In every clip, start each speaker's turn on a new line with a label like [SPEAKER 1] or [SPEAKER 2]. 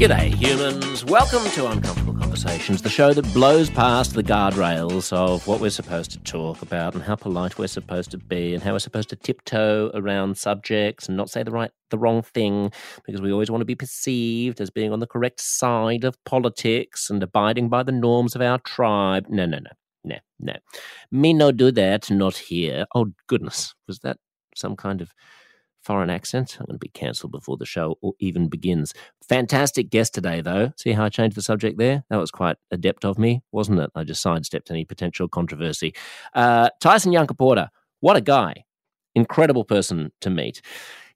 [SPEAKER 1] G'day, humans. Welcome to Uncomfortable Conversations, the show that blows past the guardrails of what we're supposed to talk about and how polite we're supposed to be and how we're supposed to tiptoe around subjects and not say the right the wrong thing because we always want to be perceived as being on the correct side of politics and abiding by the norms of our tribe. No, no, no. No, no. Me no do that, not here. Oh goodness. Was that some kind of foreign accent. I'm going to be cancelled before the show even begins. Fantastic guest today, though. See how I changed the subject there? That was quite adept of me, wasn't it? I just sidestepped any potential controversy. Uh, Tyson Porter. what a guy. Incredible person to meet.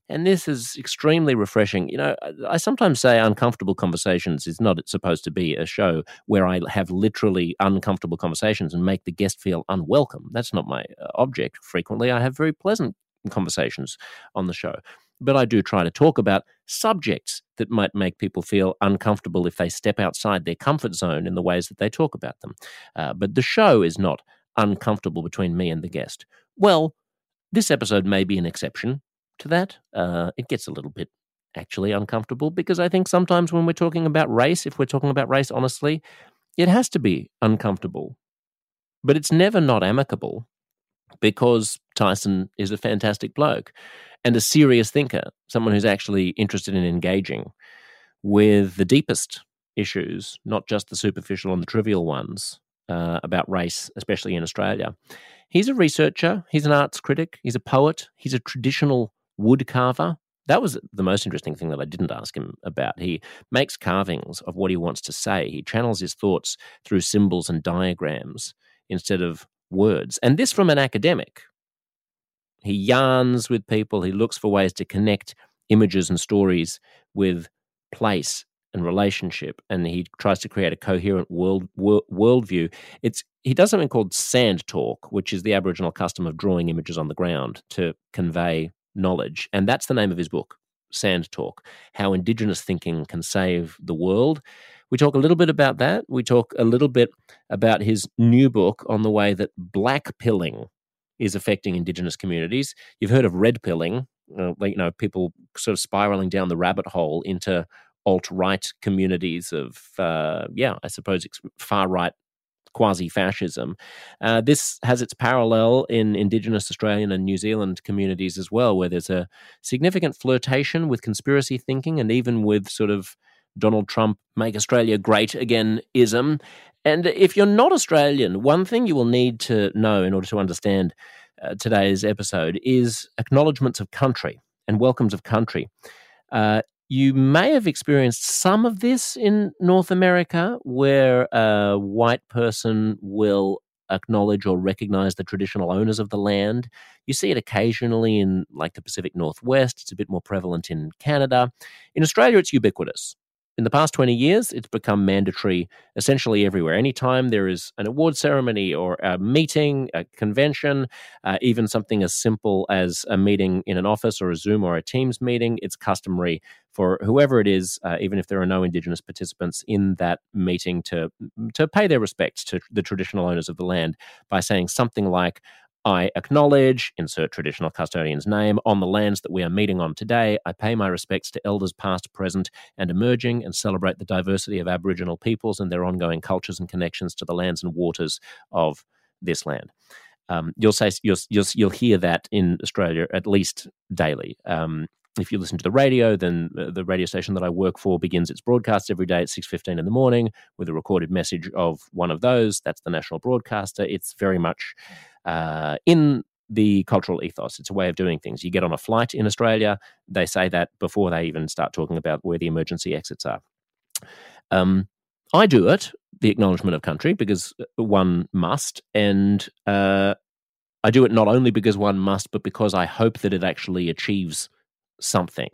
[SPEAKER 1] And this is extremely refreshing. You know, I sometimes say uncomfortable conversations is not supposed to be a show where I have literally uncomfortable conversations and make the guest feel unwelcome. That's not my uh, object. Frequently, I have very pleasant conversations on the show. But I do try to talk about subjects that might make people feel uncomfortable if they step outside their comfort zone in the ways that they talk about them. Uh, but the show is not uncomfortable between me and the guest. Well, this episode may be an exception to that. Uh, it gets a little bit actually uncomfortable because I think sometimes when we're talking about race, if we're talking about race honestly, it has to be uncomfortable. But it's never not amicable because Tyson is a fantastic bloke and a serious thinker, someone who's actually interested in engaging with the deepest issues, not just the superficial and the trivial ones uh, about race, especially in Australia. He's a researcher, he's an arts critic, he's a poet, he's a traditional wood carver. That was the most interesting thing that I didn't ask him about. He makes carvings of what he wants to say. He channels his thoughts through symbols and diagrams instead of words. And this from an academic. He yarns with people, he looks for ways to connect images and stories with place and relationship, and he tries to create a coherent world, world worldview. It's he does something called sand talk, which is the Aboriginal custom of drawing images on the ground to convey knowledge, and that's the name of his book, Sand Talk: How Indigenous Thinking Can Save the World. We talk a little bit about that. We talk a little bit about his new book on the way that black pilling is affecting Indigenous communities. You've heard of red pilling, uh, you know, people sort of spiraling down the rabbit hole into alt right communities of, uh, yeah, I suppose far right quasi fascism. Uh, this has its parallel in Indigenous Australian and New Zealand communities as well, where there's a significant flirtation with conspiracy thinking and even with sort of Donald Trump make Australia great again ism. And if you're not Australian, one thing you will need to know in order to understand uh, today's episode is acknowledgements of country and welcomes of country. Uh, you may have experienced some of this in North America, where a white person will acknowledge or recognize the traditional owners of the land. You see it occasionally in like the Pacific Northwest. It's a bit more prevalent in Canada. In Australia, it's ubiquitous in the past 20 years, it's become mandatory essentially everywhere. Anytime there is an award ceremony or a meeting, a convention, uh, even something as simple as a meeting in an office or a Zoom or a Teams meeting, it's customary for whoever it is, uh, even if there are no Indigenous participants in that meeting, to, to pay their respects to the traditional owners of the land by saying something like, I acknowledge, insert traditional custodian's name, on the lands that we are meeting on today. I pay my respects to elders past, present, and emerging, and celebrate the diversity of Aboriginal peoples and their ongoing cultures and connections to the lands and waters of this land. Um, you'll say you'll, you'll, you'll hear that in Australia at least daily. Um, if you listen to the radio, then the radio station that I work for begins its broadcast every day at six fifteen in the morning with a recorded message of one of those. That's the national broadcaster. It's very much uh, in the cultural ethos. It's a way of doing things. You get on a flight in Australia, they say that before they even start talking about where the emergency exits are. Um, I do it, the acknowledgement of country, because uh, one must, and uh, I do it not only because one must, but because I hope that it actually achieves something.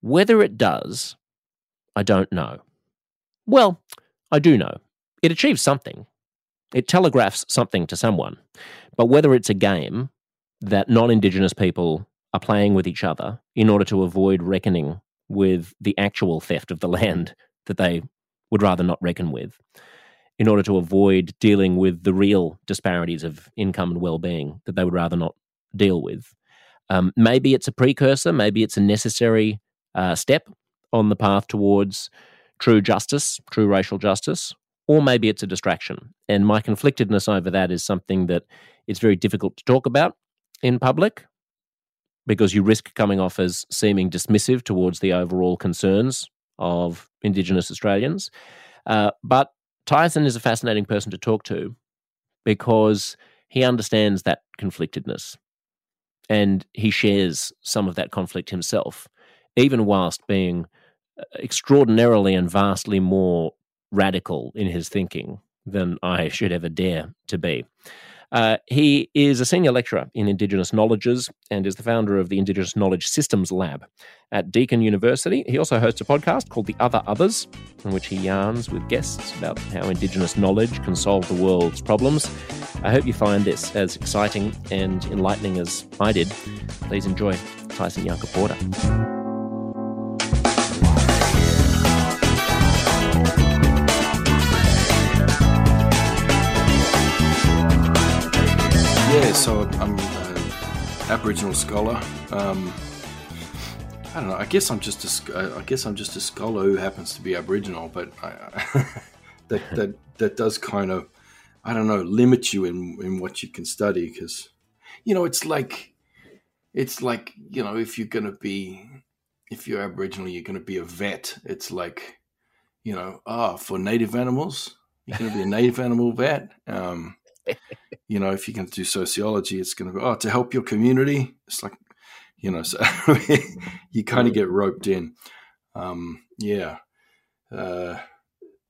[SPEAKER 1] Whether it does, I don't know. Well, I do know. It achieves something. It telegraphs something to someone. But whether it's a game that non Indigenous people are playing with each other in order to avoid reckoning with the actual theft of the land that they would rather not reckon with, in order to avoid dealing with the real disparities of income and well being that they would rather not deal with. Um, maybe it's a precursor, maybe it's a necessary uh, step on the path towards true justice, true racial justice, or maybe it's a distraction. And my conflictedness over that is something that it's very difficult to talk about in public because you risk coming off as seeming dismissive towards the overall concerns of Indigenous Australians. Uh, but Tyson is a fascinating person to talk to because he understands that conflictedness and he shares some of that conflict himself, even whilst being uh, extraordinarily and vastly more radical in his thinking than I should ever dare to be. Uh, he is a senior lecturer in Indigenous Knowledges and is the founder of the Indigenous Knowledge Systems Lab at Deakin University. He also hosts a podcast called The Other Others, in which he yarns with guests about how Indigenous knowledge can solve the world's problems. I hope you find this as exciting and enlightening as I did. Please enjoy Tyson Yunkaporta.
[SPEAKER 2] Yeah, so I'm an Aboriginal scholar. Um, I don't know. I guess I'm just a, I guess I'm just a scholar who happens to be Aboriginal, but I, that that that does kind of I don't know limit you in in what you can study because you know it's like it's like you know if you're gonna be if you're Aboriginal you're gonna be a vet. It's like you know ah oh, for native animals you're gonna be a native animal vet. Um, you know, if you're going to do sociology, it's going to be, oh, to help your community. It's like, you know, so you kind of get roped in. Um, yeah. Uh,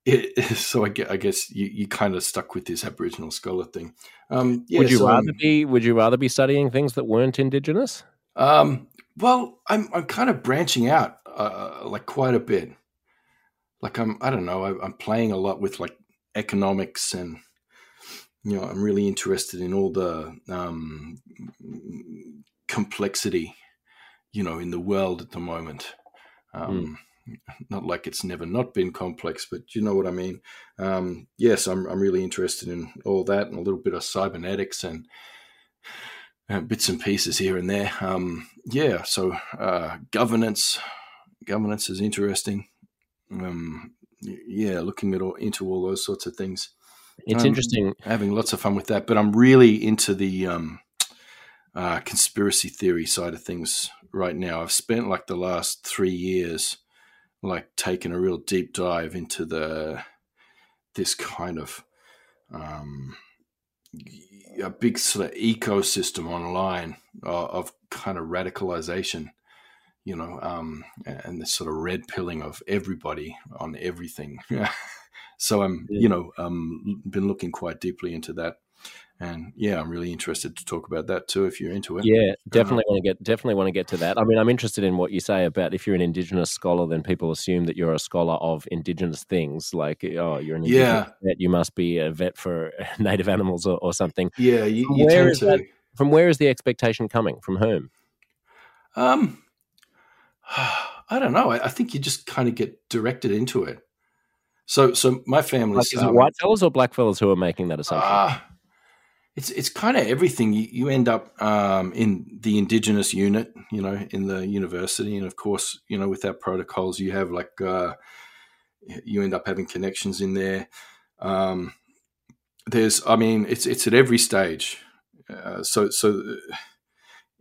[SPEAKER 2] it, so I guess, I guess you, you kind of stuck with this Aboriginal scholar thing. Um,
[SPEAKER 1] yeah, would you so, rather be Would you rather be studying things that weren't Indigenous?
[SPEAKER 2] Um, well, I'm I'm kind of branching out uh, like quite a bit. Like I'm I don't know I, I'm playing a lot with like economics and you know, I'm really interested in all the um, complexity, you know, in the world at the moment. Um, mm. Not like it's never not been complex, but you know what I mean. Um, yes, I'm I'm really interested in all that and a little bit of cybernetics and uh, bits and pieces here and there. Um, yeah, so uh, governance, governance is interesting. Um, yeah, looking at all, into all those sorts of things.
[SPEAKER 1] It's um, interesting
[SPEAKER 2] having lots of fun with that, but I'm really into the um, uh, conspiracy theory side of things right now. I've spent like the last three years like taking a real deep dive into the this kind of um, a big sort of ecosystem online of, of kind of radicalization you know, um, and the sort of red pilling of everybody on everything. So I'm, yeah. you know, um, been looking quite deeply into that, and yeah, I'm really interested to talk about that too. If you're into it,
[SPEAKER 1] yeah, definitely want to get definitely want to get to that. I mean, I'm interested in what you say about if you're an Indigenous scholar, then people assume that you're a scholar of Indigenous things, like oh, you're an Indigenous yeah. vet, you must be a vet for native animals or, or something.
[SPEAKER 2] Yeah, you, you tend to. That,
[SPEAKER 1] from where is the expectation coming? From whom?
[SPEAKER 2] Um, I don't know. I, I think you just kind of get directed into it. So, so my family
[SPEAKER 1] like, is it white fellas or black fellas who are making that assumption? Uh,
[SPEAKER 2] it's it's kind of everything. You, you end up um, in the indigenous unit, you know, in the university, and of course, you know, with our protocols, you have like uh, you end up having connections in there. Um, there's, I mean, it's it's at every stage. Uh, so so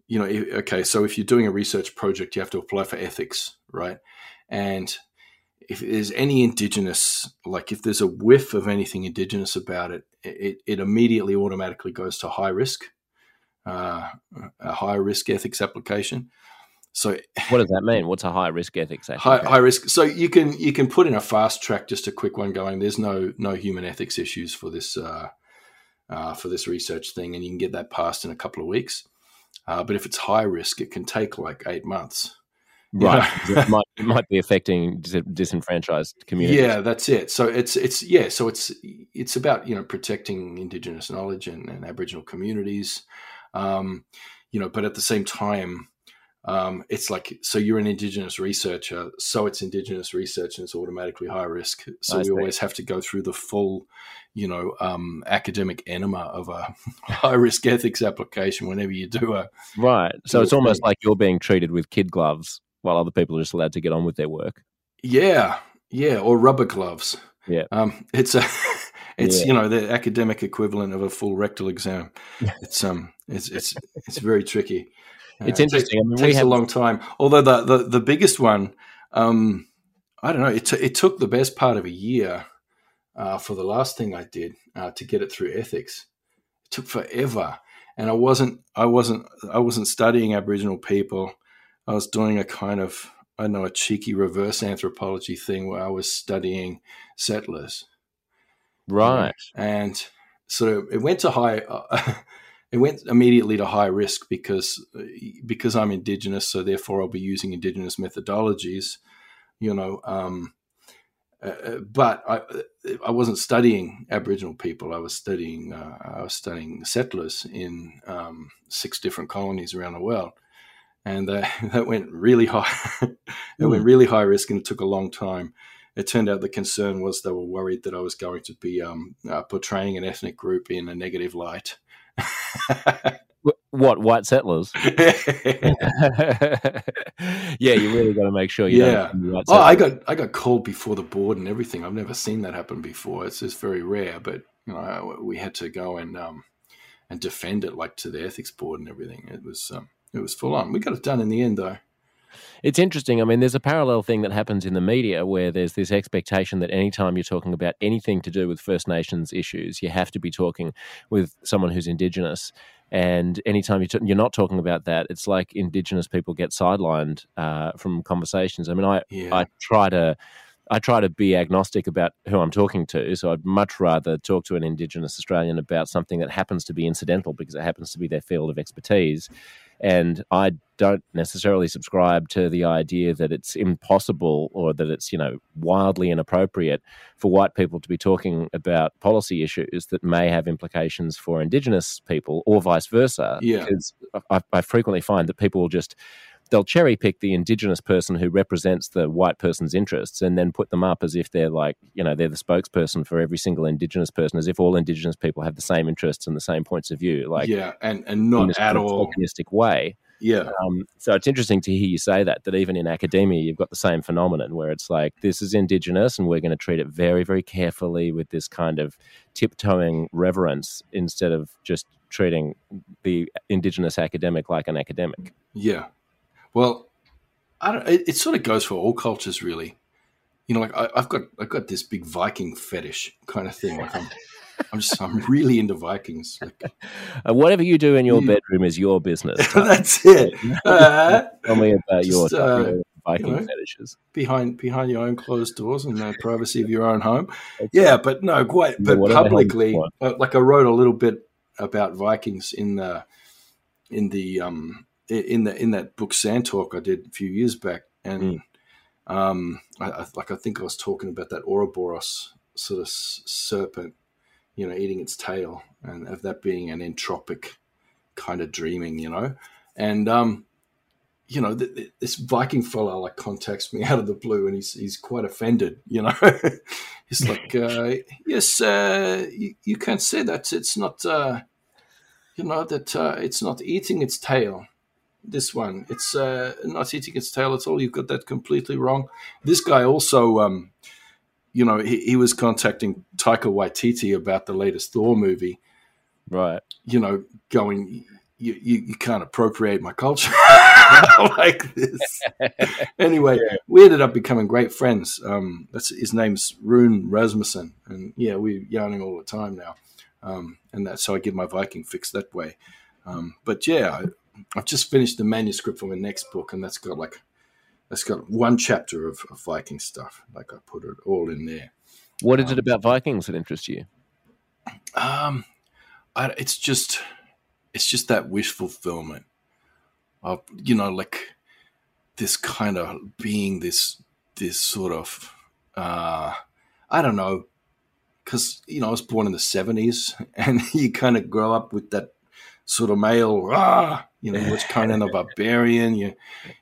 [SPEAKER 2] you know, okay, so if you're doing a research project, you have to apply for ethics, right? And if there's any indigenous, like if there's a whiff of anything indigenous about it, it, it immediately automatically goes to high risk, uh, a high risk ethics application. So,
[SPEAKER 1] what does that mean? What's a high risk ethics?
[SPEAKER 2] High, high, risk. So you can you can put in a fast track, just a quick one going. There's no no human ethics issues for this uh, uh, for this research thing, and you can get that passed in a couple of weeks. Uh, but if it's high risk, it can take like eight months.
[SPEAKER 1] Right, it, might, it might be affecting disenfranchised communities.
[SPEAKER 2] Yeah, that's it. So it's it's yeah, so it's it's about you know protecting Indigenous knowledge and, and Aboriginal communities, um, you know, but at the same time, um, it's like so you're an Indigenous researcher, so it's Indigenous research and it's automatically high risk. So I we see. always have to go through the full, you know, um, academic enema of a high risk ethics application whenever you do a
[SPEAKER 1] right. So it's almost like you're being treated with kid gloves while other people are just allowed to get on with their work.
[SPEAKER 2] Yeah, yeah, or rubber gloves.
[SPEAKER 1] Yeah,
[SPEAKER 2] um, it's a it's
[SPEAKER 1] Yeah.
[SPEAKER 2] you know the academic equivalent of a full rectal exam. It's um it's it's it's very tricky. Uh,
[SPEAKER 1] It's
[SPEAKER 2] it
[SPEAKER 1] interesting. I mean, we
[SPEAKER 2] takes a long time. Although the the, the biggest one, um, I don't know. It t- it took the best part of a year uh, for the last thing I did uh, to get it through ethics. It took forever, and I wasn't I wasn't I wasn't studying Aboriginal people. I was doing a kind of I don't know a cheeky reverse anthropology thing where I was studying settlers
[SPEAKER 1] right.
[SPEAKER 2] and so it went to high uh, it went immediately to high risk because because i'm indigenous so therefore i'll be using indigenous methodologies you know um, uh, but I, I wasn't studying Aboriginal people. I was studying uh, I was studying settlers in um, six different colonies around the world, and that that went really high. it went really high risk, and it took a long time it turned out the concern was they were worried that I was going to be um, uh, portraying an ethnic group in a negative light.
[SPEAKER 1] What white settlers? yeah, you really got to make sure you
[SPEAKER 2] Yeah.
[SPEAKER 1] don't. the white
[SPEAKER 2] oh, I got I got called before the board and everything. I've never seen that happen before. It's just very rare, but you know, we had to go and um, and defend it like to the ethics board and everything. It was um, it was full on. We got it done in the end, though.
[SPEAKER 1] It's interesting. I mean, there's a parallel thing that happens in the media where there's this expectation that anytime you're talking about anything to do with First Nations issues, you have to be talking with someone who's Indigenous. And anytime you t- you're not talking about that, it's like Indigenous people get sidelined uh, from conversations. I mean, I,
[SPEAKER 2] Yeah,
[SPEAKER 1] I try to I try to be agnostic about who I'm talking to. So I'd much rather talk to an Indigenous Australian about something that happens to be incidental because it happens to be their field of expertise. And I don't necessarily subscribe to the idea that it's impossible or that it's, you know, wildly inappropriate for white people to be talking about policy issues that may have implications for Indigenous people or vice versa.
[SPEAKER 2] Yeah.
[SPEAKER 1] Because I, I frequently find that people will just they'll cherry pick the indigenous person who represents the white person's interests and then put them up as if they're like you know they're the spokesperson for every single indigenous person as if all indigenous people have the same interests and the same points of view like
[SPEAKER 2] yeah, and and
[SPEAKER 1] in
[SPEAKER 2] not
[SPEAKER 1] this
[SPEAKER 2] at
[SPEAKER 1] kind of
[SPEAKER 2] all.
[SPEAKER 1] tokenistic way
[SPEAKER 2] Yeah,
[SPEAKER 1] um, so it's interesting to hear you say that that even in academia you've got the same phenomenon where it's like this is indigenous and we're going to treat it very very carefully with this kind of tiptoeing reverence instead of just treating the indigenous academic like an academic
[SPEAKER 2] yeah. Well, I don't. It, it sort of goes for all cultures, really. You know, like I, I've got I've got this big Viking fetish kind of thing. Like I'm, I'm just I'm really into Vikings. Like
[SPEAKER 1] Uh, whatever you do in your
[SPEAKER 2] Mm.
[SPEAKER 1] bedroom is your business.
[SPEAKER 2] that's it. Uh,
[SPEAKER 1] Tell me about your,
[SPEAKER 2] uh,
[SPEAKER 1] Viking
[SPEAKER 2] you know.
[SPEAKER 1] fetishes.
[SPEAKER 2] behind behind your own closed doors and the privacy of your own home. Yeah, but no, quite. But
[SPEAKER 1] whatever the hell you
[SPEAKER 2] publicly, uh, like I wrote a little bit about Vikings in the in the um in the in that book Sand Talk I did a few years back, and
[SPEAKER 1] Mm.
[SPEAKER 2] um, I, I like I think I was talking about that Ouroboros sort of s- serpent, you know, eating its tail, and of that being an entropic kind of dreaming, you know, and um, you know, th- th- this Viking fella like contacts me out of the blue, and he's he's quite offended, you know. he's like, uh, "Yes, uh, you, you can say that it's not, uh, you know, that uh, it's not eating its tail." This one, it's uh, not eating its tail at all. You've got that completely wrong. This guy also, um, you know, he, he was contacting Taika Waititi about the latest Thor movie,
[SPEAKER 1] Right.
[SPEAKER 2] you know, going, you, you, you can't appropriate my culture like this. anyway, we ended up becoming great friends. Um, that's his name's Rune Rasmussen, and yeah, we're yarning all the time now. Um, and that's how I get my Viking fix that way. Um, but yeah, I've just finished the manuscript for my next book, and that's got like that's got one chapter of, of Viking stuff. Like I put it all in there.
[SPEAKER 1] What is it
[SPEAKER 2] Um,
[SPEAKER 1] about Vikings that interests you?
[SPEAKER 2] Um, I, it's just, it's just that wish fulfillment of you know, like this kind of being this, this sort of, uh, I don't know, because you know I was born in the seventies, and you kind of grow up with that sort of male, ah, you know, you watch Conan the Barbarian, you,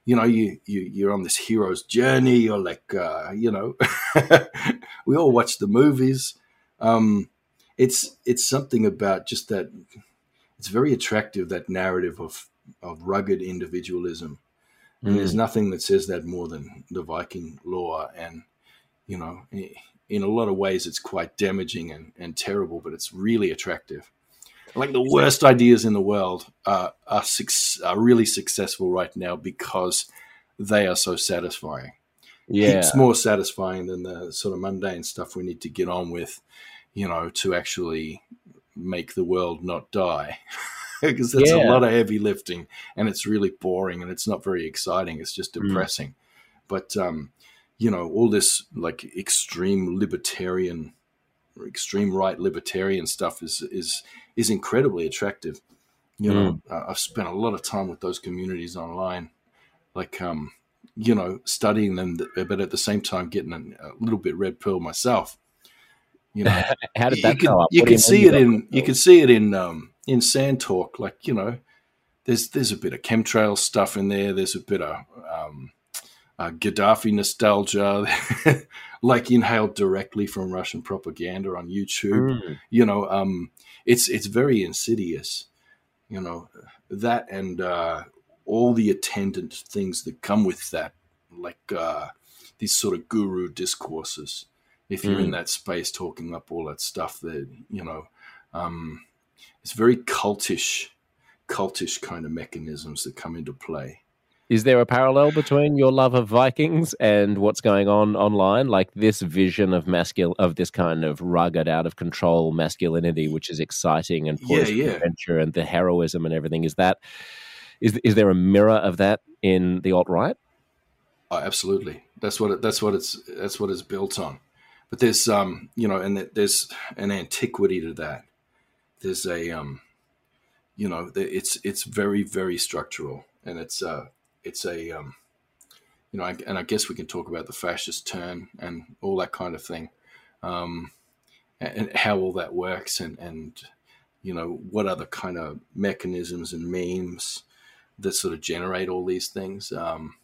[SPEAKER 2] you know, you you you're on this hero's journey. You're like, uh, you know, we all watch the movies. Um, it's it's something about just that it's very attractive that narrative of of rugged individualism And there's nothing that says that more than the Viking lore. And, you know, in a lot of ways, it's quite damaging and, and terrible, but it's really attractive. Like the worst ideas in the world are, are, are really successful right now because they are so satisfying.
[SPEAKER 1] Yeah.
[SPEAKER 2] It's more satisfying than the sort of mundane stuff we need to get on with, you know, to actually make the world not die. because it's yeah. a lot of heavy lifting and it's really boring and it's not very exciting. It's just mm. depressing. Mm. But um, you know, all this like extreme libertarian, extreme right libertarian stuff is is is incredibly attractive. You know, mm. I've spent a lot of time with those communities online, like um, you know, studying them, but at the same time getting a, a little bit red pill myself. You know,
[SPEAKER 1] how did that
[SPEAKER 2] you
[SPEAKER 1] go
[SPEAKER 2] can,
[SPEAKER 1] up?
[SPEAKER 2] You can see it in you can see it in um, in Sand Talk. Like you know, there's there's a bit of chemtrail stuff in there. There's a bit of um, uh, Gaddafi nostalgia, like inhaled directly from Russian propaganda on YouTube. Mm. You know, um, it's it's very insidious. You know that and uh, all the attendant things that come with that, like uh, these sort of guru discourses. If you're mm. in that space talking up all that stuff, that you know, um, it's very cultish, cultish kind of mechanisms that come into play.
[SPEAKER 1] Is there a parallel between your love of Vikings and what's going on online? Like this vision of masculine, of this kind of rugged, out of control masculinity, which is exciting and poised yeah, yeah. adventure and the heroism and everything. Is that is is there a mirror of that in the alt right?
[SPEAKER 2] Oh, absolutely. That's what it, that's what it's that's what it's built on. But there's um you know and there's an antiquity to that. There's a um you know it's it's very very structural and it's uh it's a um, you know, and I guess we can talk about the fascist turn and all that kind of thing, um, and how all that works, and and you know what other kind of mechanisms and memes that sort of generate all these things. Um,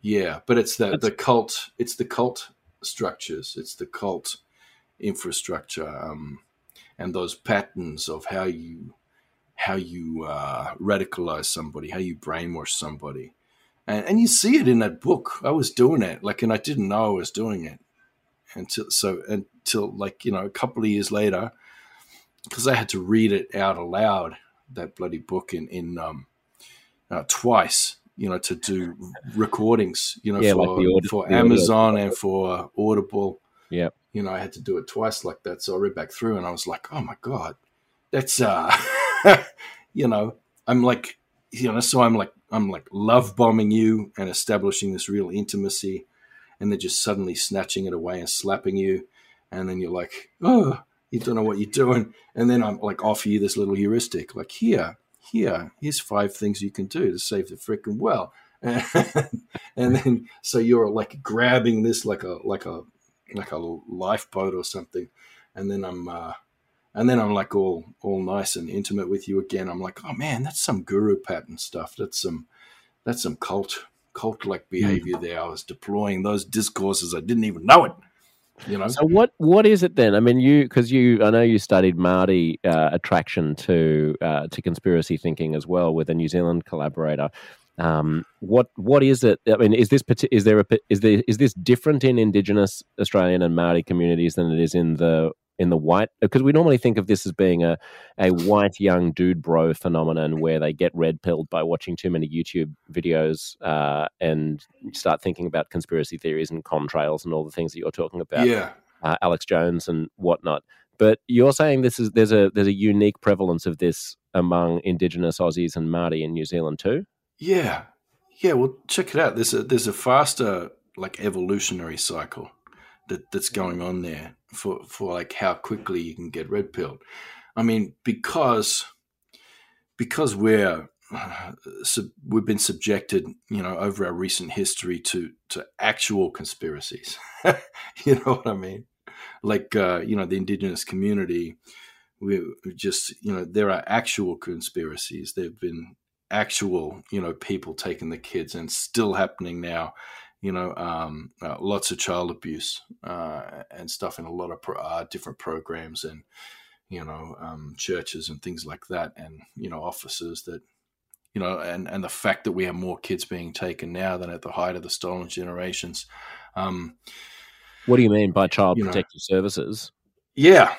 [SPEAKER 2] yeah, but it's the the cult. It's the cult structures. It's the cult infrastructure um, and those patterns of how you how you uh, radicalize somebody, how you brainwash somebody, and, and you see it in that book. I was doing it, like, and I didn't know I was doing it until so until like you know a couple of years later, because I had to read it out aloud that bloody book in in um, uh, twice, you know, to do recordings, you know,
[SPEAKER 1] yeah,
[SPEAKER 2] for
[SPEAKER 1] like
[SPEAKER 2] for Amazon and for Audible.
[SPEAKER 1] Yeah,
[SPEAKER 2] you know, I had to do it twice like that. So I read back through, and I was like, oh my god, that's uh, you know, I'm like, you know, so I'm like I'm like love bombing you and establishing this real intimacy, and then just suddenly snatching it away and slapping you, and then you're like, oh, you don't know what you're doing, and then I'm like offer you this little heuristic, like here, here, here's five things you can do to save the freaking well, and, and then so you're like grabbing this like a like a like a lifeboat or something, and then I'm. Uh, and then I'm like all all nice and intimate with you again. I'm like, oh man, that's some guru pattern stuff. That's some that's some cult cult like hmm. behavior there. I was deploying those discourses. I didn't even know it. You know.
[SPEAKER 1] So what what is it then? I mean, you because you I know you studied Maori uh, attraction to uh, to conspiracy thinking as well with a New Zealand collaborator. Um, what what is it? I mean, is this is there a is there is this different in Indigenous Australian and Maori communities than it is in the in the white because we normally think of this as being a, a white young dude bro phenomenon where they get red pilled by watching too many YouTube videos uh, and start thinking about conspiracy theories and contrails and all the things that you're talking about.
[SPEAKER 2] Yeah,
[SPEAKER 1] uh, Alex Jones and whatnot. But you're saying this is there's a there's a unique prevalence of this among Indigenous Aussies and Māori in New Zealand too.
[SPEAKER 2] Yeah, yeah. Well, check it out. There's a there's a faster like evolutionary cycle that that's going on there for for like how quickly you can get red pilled. I mean, because because we're sub, we've been subjected, you know, over our recent history to to actual conspiracies. you know what I mean? Like uh, you know, the indigenous community, we just you know there are actual conspiracies. There've been actual you know people taking the kids, and still happening now you know, um, uh, lots of child abuse uh, and stuff in a lot of pro- uh, different programs and, you know, um, churches and things like that, and, you know, officers that, you know, and and the fact that we have more kids being taken now than at the height of the stolen generations. Um,
[SPEAKER 1] what do you mean by child protective know, services?
[SPEAKER 2] Yeah,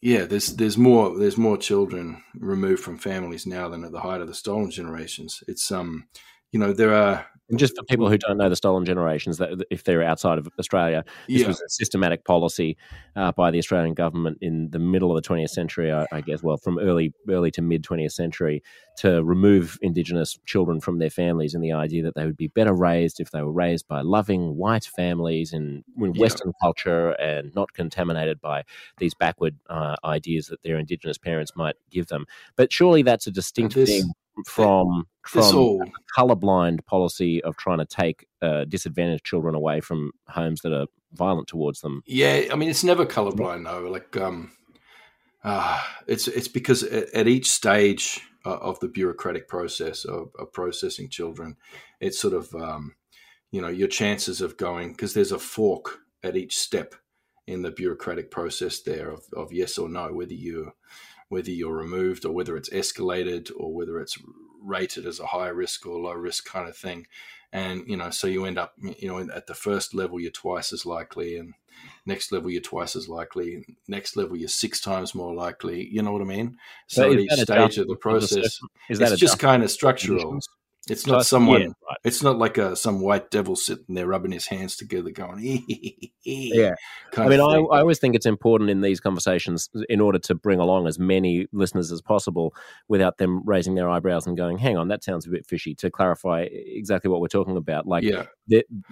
[SPEAKER 2] yeah. There's there's more there's more children removed from families now than at the height of the stolen generations. It's um, you know, there are
[SPEAKER 1] and just for people who don't know the stolen generations, that if they're outside of Australia, this yeah. was a systematic policy uh, by the Australian government in the middle of the 20th century, I, I guess. Well, from early early to mid 20th century, to remove Indigenous children from their families, and the idea that they would be better raised if they were raised by loving white families in, in yeah. Western culture and not contaminated by these backward uh, ideas that their Indigenous parents might give them. But surely that's a distinct this, thing from from all... colorblind policy of trying to take uh, disadvantaged children away from homes that are violent towards them.
[SPEAKER 2] Yeah, I mean it's never colorblind though. Like um, uh, it's it's because at, at each stage of the bureaucratic process of, of processing children, it's sort of um, you know your chances of going because there's a fork at each step in the bureaucratic process there of, of yes or no whether you whether you're removed or whether it's escalated or whether it's rated as a high risk or low risk kind of thing. And, you know, so you end up, you know, at the first level, you're twice as likely. And next level, you're twice as likely. Next level, you're six times more likely. You know what I mean? So, so at each stage of the process, is that it's just kind of structural. It's not someone. Yeah, right. It's not like a, some white devil sitting there rubbing his hands together, going,
[SPEAKER 1] "Yeah." I mean, I, I, always think it's important in these conversations, in order to bring along as many listeners as possible, without them raising their eyebrows and going, "Hang on, that sounds a bit fishy." To clarify exactly what we're talking about, like, yeah.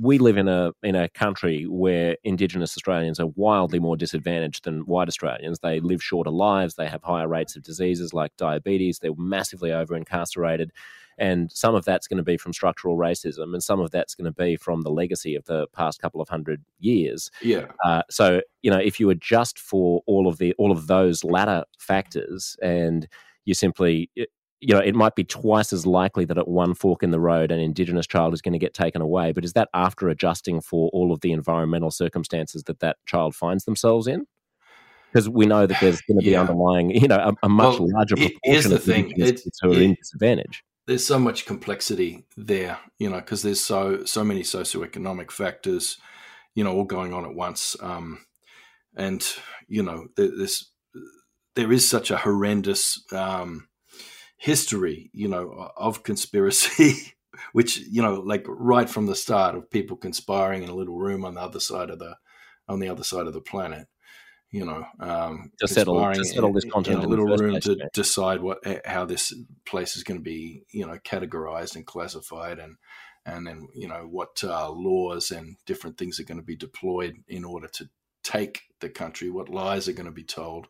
[SPEAKER 1] we live in a in a country where Indigenous Australians are wildly more disadvantaged than white Australians. They live shorter lives. They have higher rates of diseases like diabetes. They're massively over incarcerated and some of that's going to be from structural racism, and some of that's going to be from the legacy of the past couple of hundred years.
[SPEAKER 2] Yeah.
[SPEAKER 1] Uh, so you know, if you adjust for all of the all of those latter factors, and you simply you know, it might be twice as likely that at one fork in the road, an Indigenous child is going to get taken away. But is that after adjusting for all of the environmental circumstances that that child finds themselves in? Because we know that there's going to be yeah. underlying, you know, a, a much well, larger proportion of thing. Indigenous kids who are in disadvantage
[SPEAKER 2] there's so much complexity there, you know, because there's so so many socioeconomic factors, you know, all going on at once, um, and you know, there's there is such a horrendous um, history, you know, of conspiracy, which you know, like right from the start of people conspiring in a little room on the other side of the on the other side of the planet, you know, um,
[SPEAKER 1] to settle, to settle this content
[SPEAKER 2] in a little room place, to decide what eh, how this place is going to be, you know, categorized and classified, and and then you know what uh, laws and different things are going to be deployed in order to take the country, what lies are going to be told,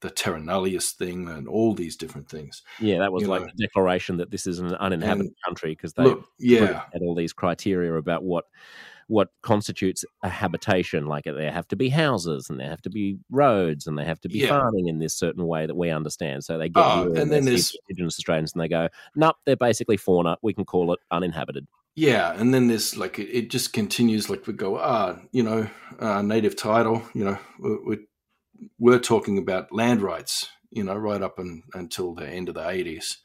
[SPEAKER 2] the terra nullius thing, and all these different things.
[SPEAKER 1] Yeah, that was you like know. the declaration that this is an uninhabited and country because they look,
[SPEAKER 2] yeah
[SPEAKER 1] had all these criteria about what what constitutes a habitation. Like there have to be houses and there have to be roads and they have to be yeah. farming in this certain way that we understand. So they get oh, and then there's Indigenous Australians and they go, nope, they're basically fauna. We can call it uninhabited.
[SPEAKER 2] Yeah, and then there's like it, it just continues. Like we go, ah, you know, uh, native title. You know, we're, we're talking about land rights. You know, right up and, until the end of the '80s,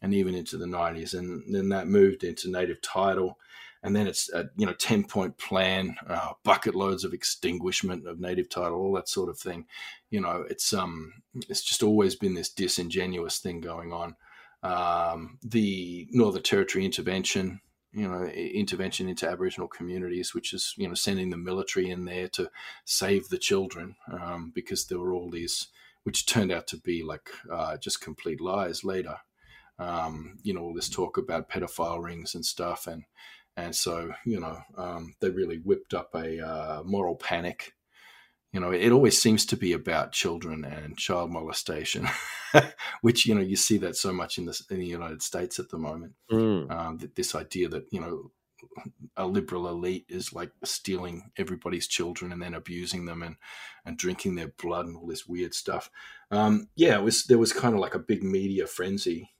[SPEAKER 2] and even into the '90s, and then that moved into native title and then it's a you know 10 point plan uh, bucket loads of extinguishment of native title all that sort of thing. You know it's um it's just always been this disingenuous thing going on. Um, the northern territory intervention you know intervention into aboriginal communities which is you know sending the military in there to save the children um, because there were all these which turned out to be like uh, just complete lies later. Um, you know all this talk about pedophile rings and stuff and and so you know um, they really whipped up a uh, moral panic. You know, it always seems to be about children and child molestation, which you know you see that so much in the in the United States at the moment. Mm. Um, this idea that you know a liberal elite is like stealing everybody's children and then abusing them and and drinking their blood and all this weird stuff. Um, yeah, it was there was kind of like a big media frenzy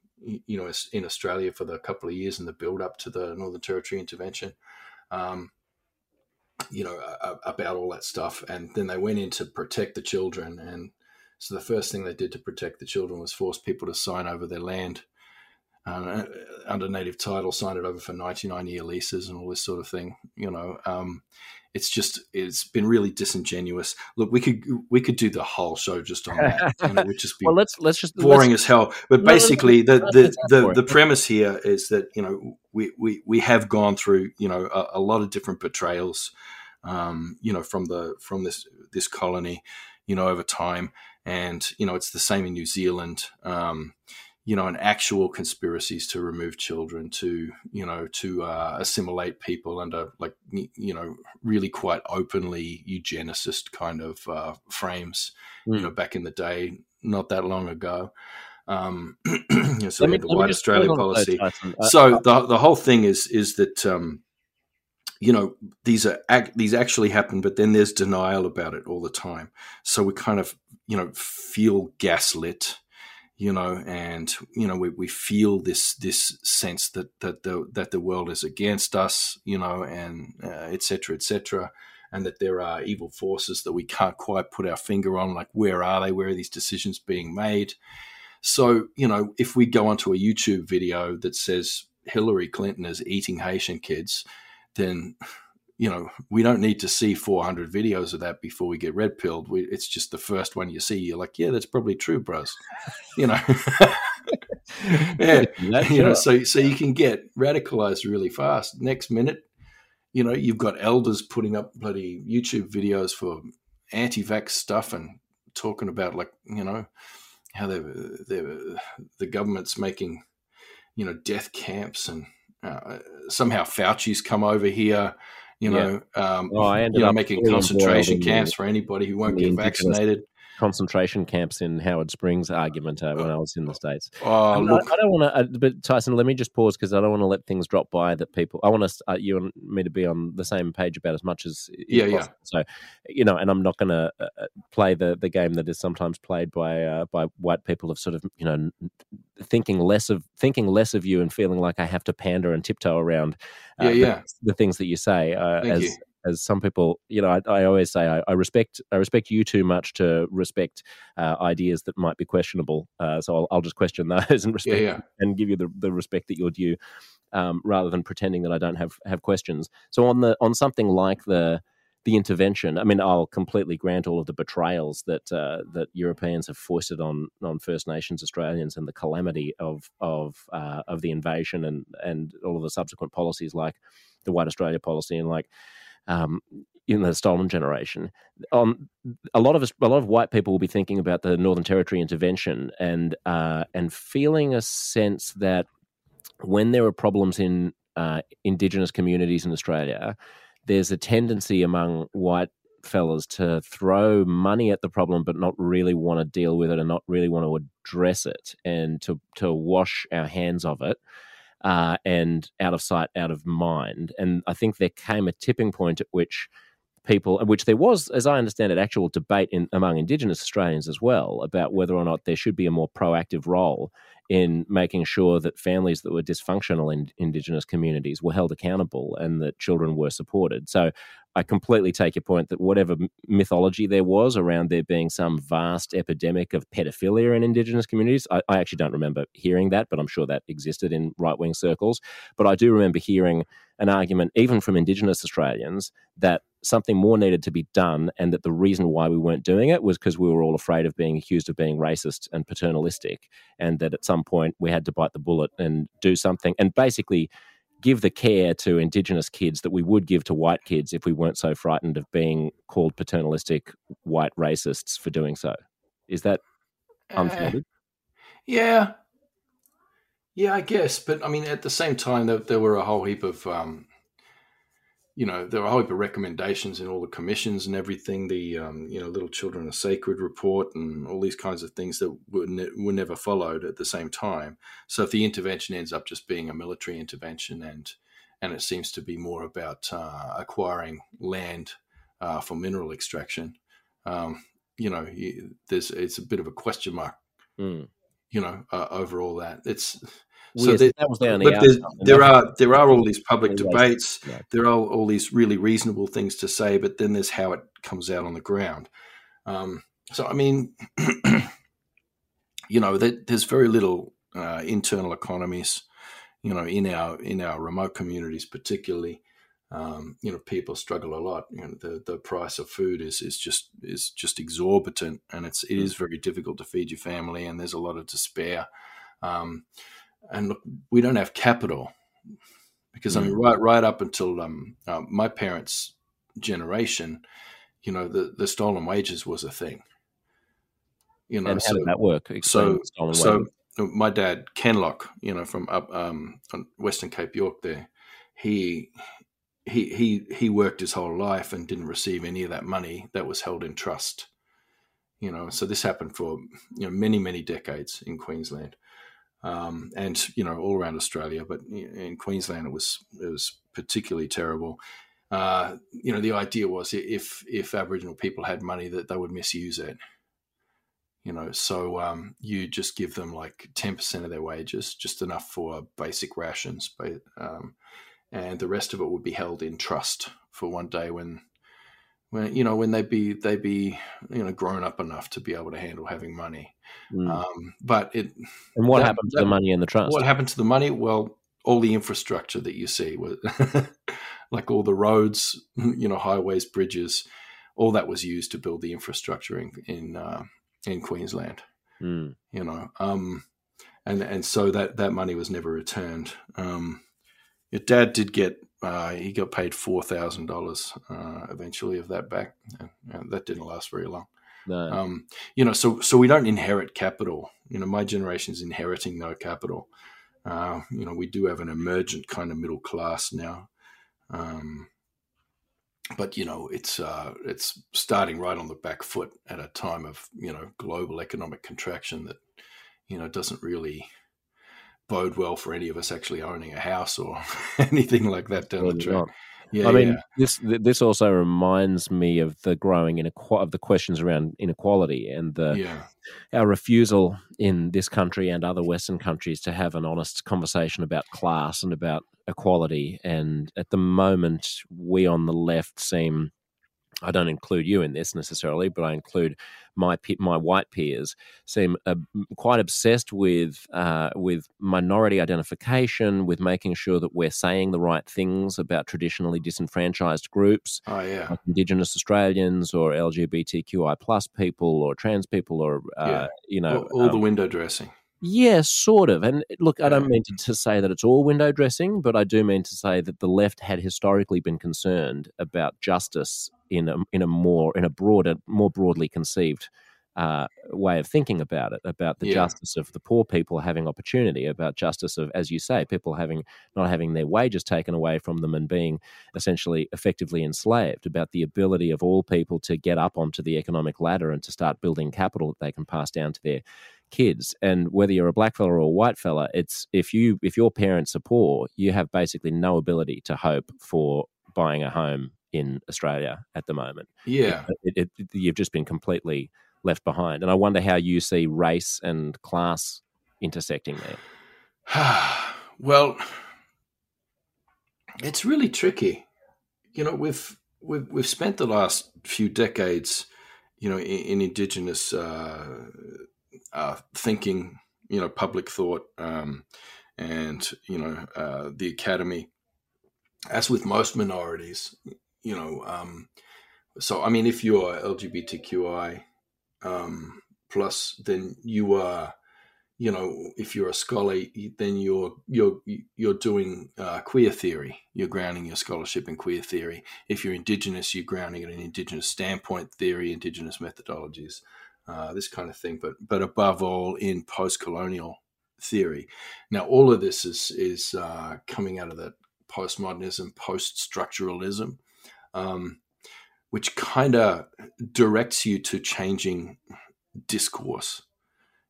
[SPEAKER 2] you know, in Australia for the couple of years in the build up to the Northern Territory intervention, um, you know, about all that stuff. And then they went in to protect the children. And so the first thing they did to protect the children was force people to sign over their land uh, under native title, sign it over for 99 year leases and all this sort of thing. You know, um, it's just it's been really disingenuous. Look, we could we could do the whole show just on that, and it would just be
[SPEAKER 1] well, let's let's just
[SPEAKER 2] boring
[SPEAKER 1] let's,
[SPEAKER 2] as hell. But basically, the the the, the premise here is that you know we we we have gone through you know a, a lot of different betrayals, um, you know from the from this this colony, you know over time, and you know it's the same in New Zealand. Um, you know, and actual conspiracies to remove children, to you know, to uh, assimilate people under like you know, really quite openly eugenicist kind of uh, frames. Mm. You hmm. know, back in the day, not that long ago. Um, you know, so me, the White Australia policy. so the the whole thing is is that um, you know these are these actually happen, but then there's denial about it all the time. So we kind of you know feel gaslit you know, and you know we, we feel this this sense that that the that the world is against us, you know, and etc. Uh, etc. Et and that there are evil forces that we can't quite put our finger on, like where are they? Where are these decisions being made? So you know, if we go onto a YouTube video that says Hillary Clinton is eating Haitian kids, then you know, we don't need to see 400 videos of that before we get red pilled. We, it's just the first one you see. You're like, yeah, that's probably true, bros. You know, yeah, you know, so so you can get radicalized really fast. Next minute, you know, you've got elders putting up bloody YouTube videos for anti-vax stuff and talking about like, you know, how they they the government's making, you know, death camps and uh, somehow Fauci's come over here you know, yeah. um, oh, you know, making concentration camps for anybody who won't get vaccinated.
[SPEAKER 1] Concentration camps in Howard Springs argument uh, when I was in the states.
[SPEAKER 2] Oh, look.
[SPEAKER 1] I, I don't want to, uh, but Tyson, let me just pause because I don't want to let things drop by that people. I want us, uh, you and me, to be on the same page about as much as
[SPEAKER 2] yeah, yeah.
[SPEAKER 1] So, you know, and I'm not going to uh, uh, play the the game that is sometimes played by uh, by white people of sort of you know thinking less of thinking less of you and feeling like I have to pander and tiptoe around
[SPEAKER 2] uh, yeah, yeah.
[SPEAKER 1] The, the, things that you say. Uh, as you. As some people, you know, I, I always say I, I, respect I respect you too much to respect uh, ideas that might be questionable. Uh, so I'll, I'll, just question those and respect
[SPEAKER 2] yeah,
[SPEAKER 1] and give you the, the respect that you're due, um, rather than pretending that I don't have have questions. So on the on something like the the intervention. I mean, I'll completely grant all of the betrayals that uh, that Europeans have foisted on on First Nations Australians and the calamity of of uh, of the invasion and and all of the subsequent policies like the White Australia policy and like. Um, in the stolen generation, um, a lot of us, a lot of white people will be thinking about the Northern Territory intervention and uh, and feeling a sense that when there are problems in uh, Indigenous communities in Australia, there's a tendency among white fellas to throw money at the problem but not really want to deal with it and not really want to address it and to to wash our hands of it uh, and out of sight out of mind. And i think there came a tipping point at which people, which there was, as I understand it, actual debate in, among Indigenous Australians as well about whether or not there should be a more proactive role in making sure that families that were dysfunctional in Indigenous communities were held accountable and that children were supported. So I completely take your point that whatever mythology there was around there being some vast epidemic of pedophilia in Indigenous communities, I, I actually don't remember hearing that, but I'm sure that existed in right wing circles. But I do remember hearing an argument, even from Indigenous Australians, that something more needed to be done, and that the reason why we weren't doing it was because we were all afraid of being accused of being racist and paternalistic, and that at some point we had to bite the bullet and do something. And basically, give the care to Indigenous kids that we would give to white kids if we weren't so frightened of being called paternalistic white racists for doing so. Is that eh. unfounded? Uh,
[SPEAKER 2] yeah. Yeah, I guess. But I mean, at the same time, there, there were a whole heap of um, you know, there are a whole heap of recommendations in all the commissions and everything. The um, you know, Little Children are Sacred report and all these kinds of things that were ne- were never followed at the same time. So if the intervention ends up just being a military intervention and and it seems to be more about uh, acquiring land uh, for mineral extraction, um, you know, you, there's it's a bit of a question mark.
[SPEAKER 1] Mm.
[SPEAKER 2] You know, uh, over all that, it's
[SPEAKER 1] so there, the
[SPEAKER 2] there are there are all these public debates. Yeah. There are all these really reasonable things to say, but then there's how it comes out on the ground. Um, so I mean, you know, there's very little uh, internal economies. You know, in our in our remote communities, particularly, um, you know, people struggle a lot. You know, the the price of food is is just is just exorbitant, and it's it is very difficult to feed your family, and there's a lot of despair. Um, and look, we don't have capital because I mean, right right up until um, uh, my parents' generation, you know, the the stolen wages was a thing.
[SPEAKER 1] You know, and how so, did that work?
[SPEAKER 2] Explain so, so my dad Kenlock, you know, from up um, on Western Cape York, there, he he he he worked his whole life and didn't receive any of that money that was held in trust. You know, so this happened for you know many many decades in Queensland, um, and you know all around Australia, but in Queensland it was it was particularly terrible. Uh, you know, the idea was if if Aboriginal people had money that they would misuse it you know so um, you just give them like 10% of their wages just enough for basic rations but um, and the rest of it would be held in trust for one day when when you know when they be they be you know grown up enough to be able to handle having money mm. um, but it
[SPEAKER 1] and what that, happened to that, the money in the trust
[SPEAKER 2] what happened to the money well all the infrastructure that you see like all the roads you know highways bridges all that was used to build the infrastructure in, in uh, in Queensland. Mm. You know, um, and and so that that money was never returned. Um, your dad did get uh, he got paid four thousand uh, dollars eventually of that back. And that didn't last very long. No. Um, you know, so so we don't inherit capital. You know, my generation's inheriting no capital. Uh, you know, we do have an emergent kind of middle class now. Um, but you know it's uh, it's starting right on the back foot at a time of you know global economic contraction that you know doesn't really bode well for any of us actually owning a house or anything like that down the track.
[SPEAKER 1] Yeah, I mean, yeah. this this also reminds me of the growing inequality of the questions around inequality and the
[SPEAKER 2] yeah.
[SPEAKER 1] our refusal in this country and other Western countries to have an honest conversation about class and about equality. And at the moment, we on the left seem I don't include you in this necessarily, but I include my my white peers seem uh, quite obsessed with uh, with minority identification, with making sure that we're saying the right things about traditionally disenfranchised groups,
[SPEAKER 2] oh, yeah. like
[SPEAKER 1] Indigenous Australians or LGBTQI plus people or trans people or uh, yeah. you know
[SPEAKER 2] all, all um, the window dressing.
[SPEAKER 1] Yeah, sort of. And look, I don't mean to, to, say that it's all window dressing, but I do mean to say that the left had historically been concerned about justice in a, in a more in a broader, more broadly conceived uh, way of thinking about it, about the yeah. justice of the poor people having opportunity, about justice of, as you say, people having not having their wages taken away from them and being essentially effectively enslaved, about the ability of all people to get up onto the economic ladder and to start building capital that they can pass down to their kids. And whether you're a black fella or a white fella, it's if you if your parents are poor, you have basically no ability to hope for buying a home in Australia at the moment.
[SPEAKER 2] Yeah,
[SPEAKER 1] it, it, it, you've just been completely left behind. And I wonder how you see race and class intersecting there.
[SPEAKER 2] well, it's really tricky. You know, we've we've we've spent the last few decades, you know, in, in indigenous uh, uh, thinking, you know, public thought, um, and you know, uh, the academy. As with most minorities, you know, um, so I mean, if you're LGBTQI um, plus, then you are, you know, if you're a scholar, then you're you're you're doing uh, queer theory. You're grounding your scholarship in queer theory. If you're Indigenous, you're grounding it in Indigenous standpoint theory, Indigenous methodologies, uh, this kind of thing. But but above all, in post-colonial theory. Now, all of this is is uh, coming out of that postmodernism, post-structuralism. Um, which kind of directs you to changing discourse.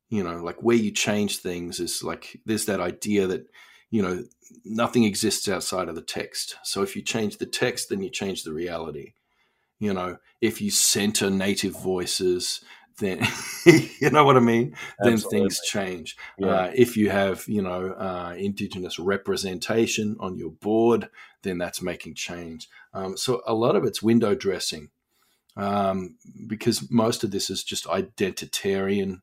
[SPEAKER 2] You know, like where you change things is like there's that idea that, you know, nothing exists outside of the text. So if you change the text, then you change the reality. You know, if you center native voices, then you know what I mean. Then things change. Yeah. Uh, if you have you know uh, indigenous representation on your board, then that's making change. Um, so a lot of it's window dressing, um, because most of this is just identitarian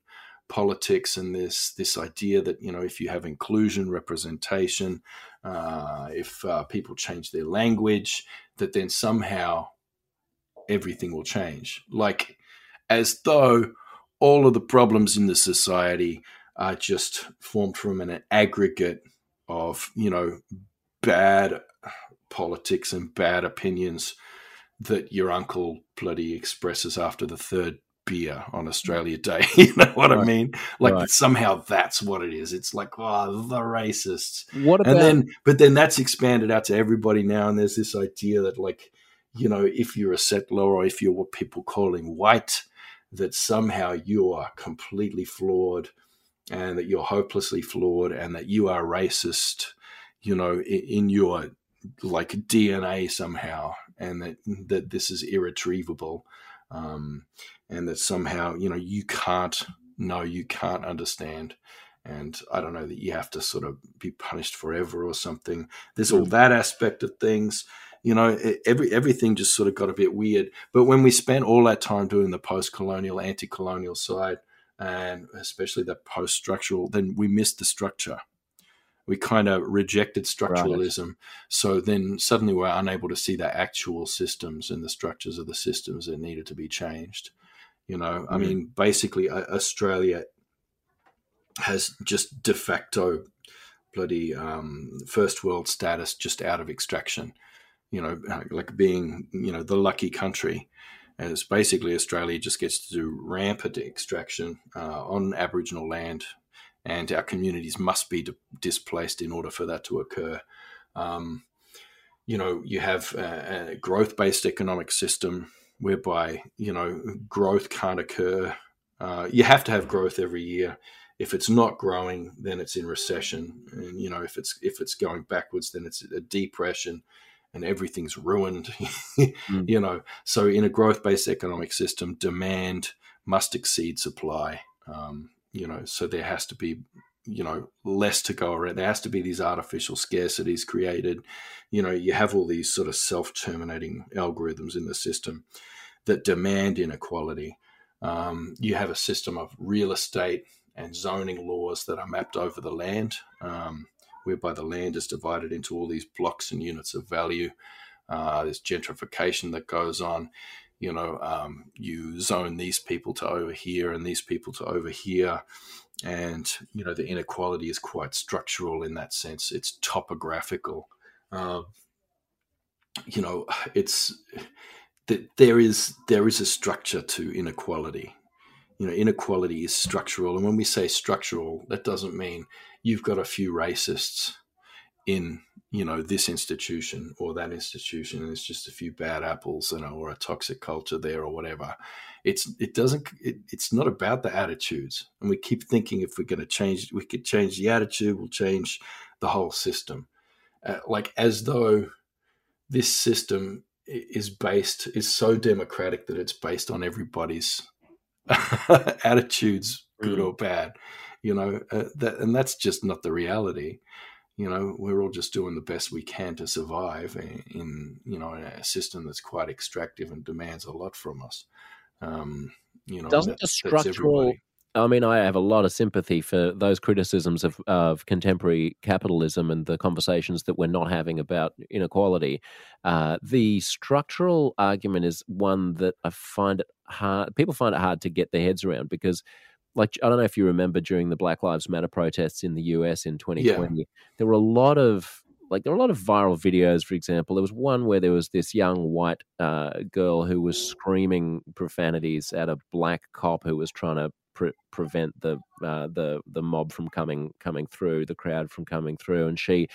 [SPEAKER 2] politics and this this idea that you know if you have inclusion representation uh, if uh, people change their language that then somehow everything will change like as though all of the problems in the society are just formed from an aggregate of you know bad politics and bad opinions that your uncle bloody expresses after the third beer on Australia Day. you know what right. I mean? Like right. somehow that's what it is. It's like, oh, the racists.
[SPEAKER 1] What about-
[SPEAKER 2] and then, but then that's expanded out to everybody now, and there's this idea that like, you know, if you're a settler or if you're what people calling white, that somehow you are completely flawed, and that you're hopelessly flawed, and that you are racist. You know, in, in your like DNA somehow, and that that this is irretrievable. Um, and that somehow you know you can't know you can't understand and i don't know that you have to sort of be punished forever or something there's all mm. that aspect of things you know every everything just sort of got a bit weird but when we spent all that time doing the post-colonial anti-colonial side and especially the post-structural then we missed the structure we kind of rejected structuralism right. so then suddenly we're unable to see the actual systems and the structures of the systems that needed to be changed you know, I mm. mean, basically, Australia has just de facto bloody um, first world status just out of extraction. You know, uh, like being you know the lucky country. And it's basically Australia just gets to do rampant extraction uh, on Aboriginal land, and our communities must be di- displaced in order for that to occur. Um, you know, you have a, a growth-based economic system whereby you know growth can't occur. Uh, you have to have growth every year. If it's not growing, then it's in recession, and you know if it's if it's going backwards, then it's a depression, and everything's ruined. mm. You know, so in a growth-based economic system, demand must exceed supply. Um, you know, so there has to be you know less to go around there has to be these artificial scarcities created you know you have all these sort of self-terminating algorithms in the system that demand inequality. Um, you have a system of real estate and zoning laws that are mapped over the land, um, whereby the land is divided into all these blocks and units of value. Uh, there's gentrification that goes on. You know, um, you zone these people to over here and these people to over here. And, you know, the inequality is quite structural in that sense. It's topographical. Uh, you know, it's that there is there is a structure to inequality. You know, inequality is structural, and when we say structural, that doesn't mean you've got a few racists in you know this institution or that institution and it's just a few bad apples know or a toxic culture there or whatever. It's it doesn't it, it's not about the attitudes. And we keep thinking if we're going to change we could change the attitude we'll change the whole system. Uh, like as though this system is based is so democratic that it's based on everybody's attitudes, good mm. or bad. You know uh, that, and that's just not the reality. You know, we're all just doing the best we can to survive in, in you know a system that's quite extractive and demands a lot from us. Um, you know,
[SPEAKER 1] doesn't that, the structural I mean, I have a lot of sympathy for those criticisms of, of contemporary capitalism and the conversations that we're not having about inequality. Uh, the structural argument is one that I find it hard. People find it hard to get their heads around because, like, I don't know if you remember during the Black Lives Matter protests in the US in 2020, yeah. there were a lot of like there were a lot of viral videos for example there was one where there was this young white uh, girl who was screaming profanities at a black cop who was trying to pre- prevent the uh, the the mob from coming coming through, the crowd from coming through, and she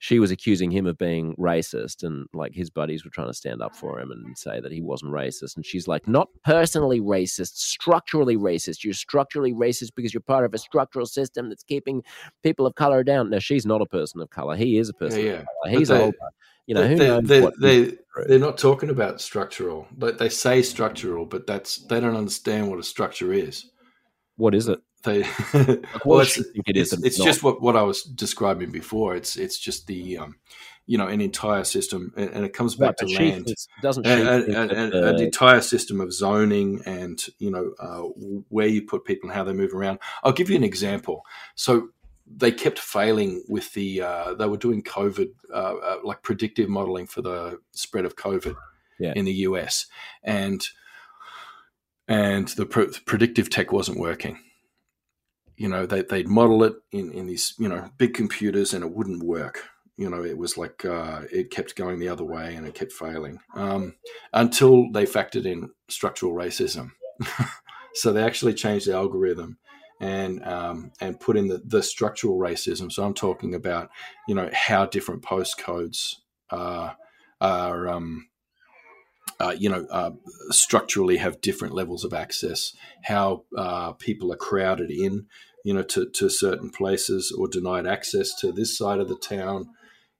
[SPEAKER 1] she was accusing him of being racist and like his buddies were trying to stand up for him and say that he wasn't racist and she's like not personally racist structurally racist. You're structurally racist because you're part of a structural system that's keeping people of color down. Now she's not a person of color. He is a person yeah, yeah. he's they, older. You know
[SPEAKER 2] they, they, they, they're not talking about structural. But they say structural but that's they don't understand what a structure is
[SPEAKER 1] what is it?
[SPEAKER 2] They, well, it's, it is it's, it's just what, what I was describing before. It's it's just the um, you know an entire system, and, and it comes back
[SPEAKER 1] Right,
[SPEAKER 2] to land.
[SPEAKER 1] doesn't think
[SPEAKER 2] and,
[SPEAKER 1] the-
[SPEAKER 2] an entire system of zoning and you know uh, where you put people and how they move around. I'll give you an example. So they kept failing with the uh, they were doing COVID uh, uh, like predictive modeling for the spread of COVID
[SPEAKER 1] Yeah.
[SPEAKER 2] in the US, and and the pre- predictive tech wasn't working. You know, they, they'd model it in, in these, you know, big computers and it wouldn't work. You know, it was like uh, it kept going the other way and it kept failing um, until they factored in structural racism. so they actually changed the algorithm and um, and put in the, the structural racism. So I'm talking about, you know, how different postcodes uh, are, um, uh, you know, uh, structurally have different levels of access, how uh, people are crowded in, you know, to, to certain places or denied access to this side of the town.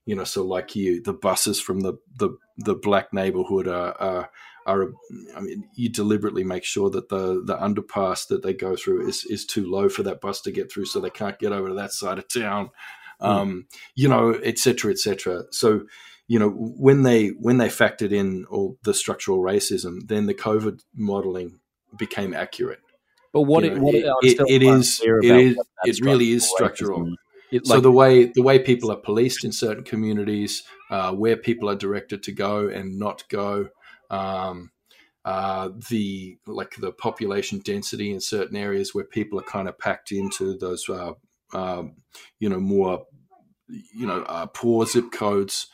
[SPEAKER 2] You know, so like you, the buses from the the, the black neighborhood are, are are. I mean, you deliberately make sure that the the underpass that they go through is is too low for that bus to get through, so they can't get over to that side of town. Um, you know, et cetera, et cetera. So you know when they when they factored in all the structural racism, then the COVID modeling became accurate.
[SPEAKER 1] But what
[SPEAKER 2] you
[SPEAKER 1] it,
[SPEAKER 2] know,
[SPEAKER 1] what
[SPEAKER 2] it- it- it is- it is- it really is
[SPEAKER 1] structural racism- It,
[SPEAKER 2] so the way the way people are policed in certain communities, uh, where people are directed to go and not go, um, uh, the like the population density in certain areas where people are kind of packed into those, uh, um, you know, more, you know, uh, poor zip codes,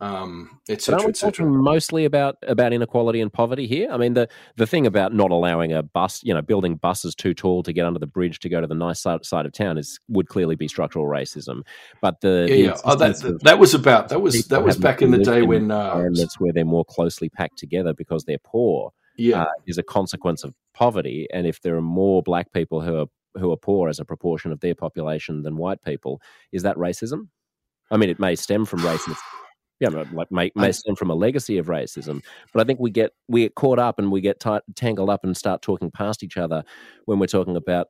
[SPEAKER 2] um, et
[SPEAKER 1] But
[SPEAKER 2] cetera,
[SPEAKER 1] aren't we
[SPEAKER 2] et cetera.
[SPEAKER 1] talking mostly about about inequality and poverty here? I mean, the the thing about not allowing a bus, you know, building buses too tall to get under the bridge to go to the nice side, side of town is would clearly be structural racism. But the,
[SPEAKER 2] Yeah,
[SPEAKER 1] the
[SPEAKER 2] yeah. Oh, that, that was about that was that was back in the day when uh,
[SPEAKER 1] environments where they're more closely packed together because they're poor
[SPEAKER 2] yeah,
[SPEAKER 1] uh, is a consequence of poverty. And if there are more black people who are who are poor as a proportion of their population than white people, is that racism? I mean, it may stem from racism. Yeah, like may, may stem from a legacy of racism, but I think we get we get caught up and we get tight, tangled up and start talking past each other when we're talking about.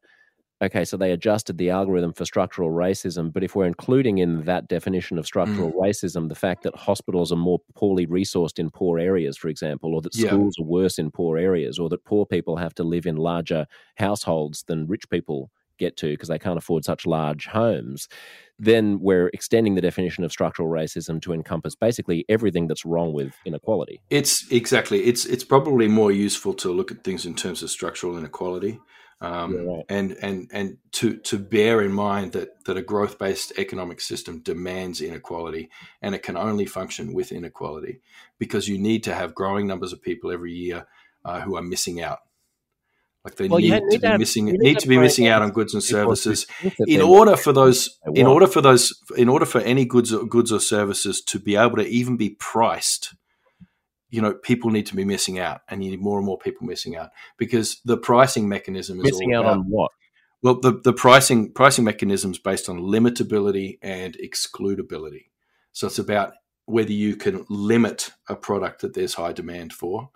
[SPEAKER 1] Okay, so they adjusted the algorithm for structural racism, but if we're including in that definition of structural
[SPEAKER 2] Mm.
[SPEAKER 1] racism the fact that hospitals are more poorly resourced in poor areas, for example, or that
[SPEAKER 2] Yeah.
[SPEAKER 1] schools are worse in poor areas, or that poor people have to live in larger households than rich people get to because they can't afford such large homes, then we're extending the definition of structural racism to encompass basically everything that's wrong with inequality.
[SPEAKER 2] It's exactly. It's it's probably more useful to look at things in terms of structural inequality, um,
[SPEAKER 1] Yeah, right.
[SPEAKER 2] and and and to to bear in mind that that a growth based economic system demands inequality, and it can only function with inequality because you need to have growing numbers of people every year uh, who are missing out. Like they
[SPEAKER 1] Well, you
[SPEAKER 2] need
[SPEAKER 1] need
[SPEAKER 2] to be missing
[SPEAKER 1] need
[SPEAKER 2] need
[SPEAKER 1] to
[SPEAKER 2] be missing out on goods and services in order for those in order for those in order for any goods or goods or services to be able to even be priced you know people need to be missing out and you need more and more people missing out because the pricing mechanism is
[SPEAKER 1] missing
[SPEAKER 2] all
[SPEAKER 1] out
[SPEAKER 2] about,
[SPEAKER 1] on what?
[SPEAKER 2] well the, the pricing pricing mechanism is based on limitability and excludability so it's about whether you can limit a product that there's high demand for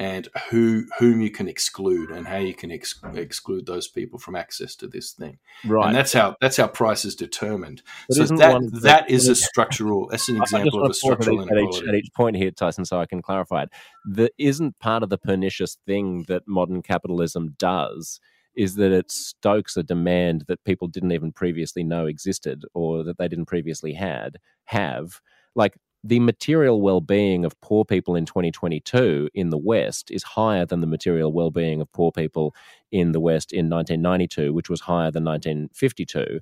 [SPEAKER 2] and who whom you can exclude and how you can ex- exclude those people from access to this thing
[SPEAKER 1] Right.
[SPEAKER 2] and that's how that's how price is determined.
[SPEAKER 1] But
[SPEAKER 2] so that
[SPEAKER 1] the-
[SPEAKER 2] that is a structural. That's an
[SPEAKER 1] I- I just
[SPEAKER 2] example of a
[SPEAKER 1] pause at
[SPEAKER 2] structural
[SPEAKER 1] each, at, each, at each point here, Tyson, so I can clarify it. The isn't part of the pernicious thing that modern capitalism does is that it stokes a demand that people didn't even previously know existed or that they didn't previously had have. Like the material well-being of poor people in 2022 in the West is higher than the material well-being of poor people in the West in 1992, which was higher than 1952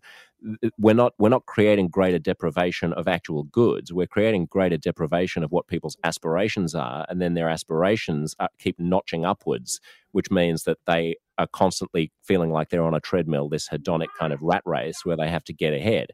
[SPEAKER 1] we're not we're not creating greater deprivation of actual goods. We're creating greater deprivation of what people's aspirations are and then their aspirations are, keep notching upwards which means that they are constantly feeling like they're on a treadmill this hedonic kind of rat race where they have to get ahead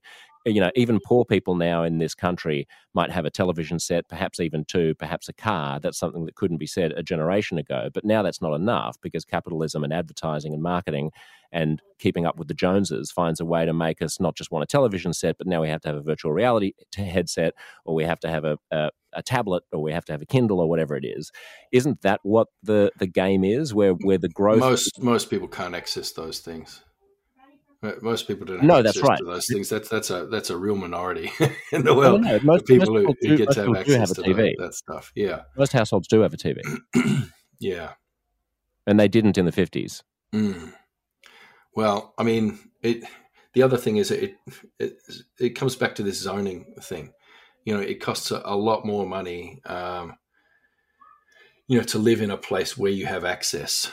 [SPEAKER 1] you know even poor people now in this country might have a television set perhaps even two perhaps a car that's something that couldn't be said a generation ago but now that's not enough because capitalism and advertising and marketing and keeping up with the Joneses finds a way to make us not just want a television set, but now we have to have a virtual reality headset, or we have to have a, a, a tablet, or we have to have a Kindle, or whatever it is. Isn't that what the, the game is? Where where the growth
[SPEAKER 2] Most most people can't access those things. Most people don't. Have
[SPEAKER 1] no, that's right.
[SPEAKER 2] To those things. That's that's a that's a real minority in the world.
[SPEAKER 1] No, most,
[SPEAKER 2] people
[SPEAKER 1] most
[SPEAKER 2] who,
[SPEAKER 1] do,
[SPEAKER 2] who get to have access
[SPEAKER 1] have a
[SPEAKER 2] to
[SPEAKER 1] TV.
[SPEAKER 2] that, that stuff. Yeah,
[SPEAKER 1] most households do have a TV.
[SPEAKER 2] yeah,
[SPEAKER 1] and they didn't in the fifties.
[SPEAKER 2] Mm. Well, I mean, it. The other thing is it, it it comes back to this zoning thing. You know, it costs a, a lot more money. Um, you know, to live in a place where you have access,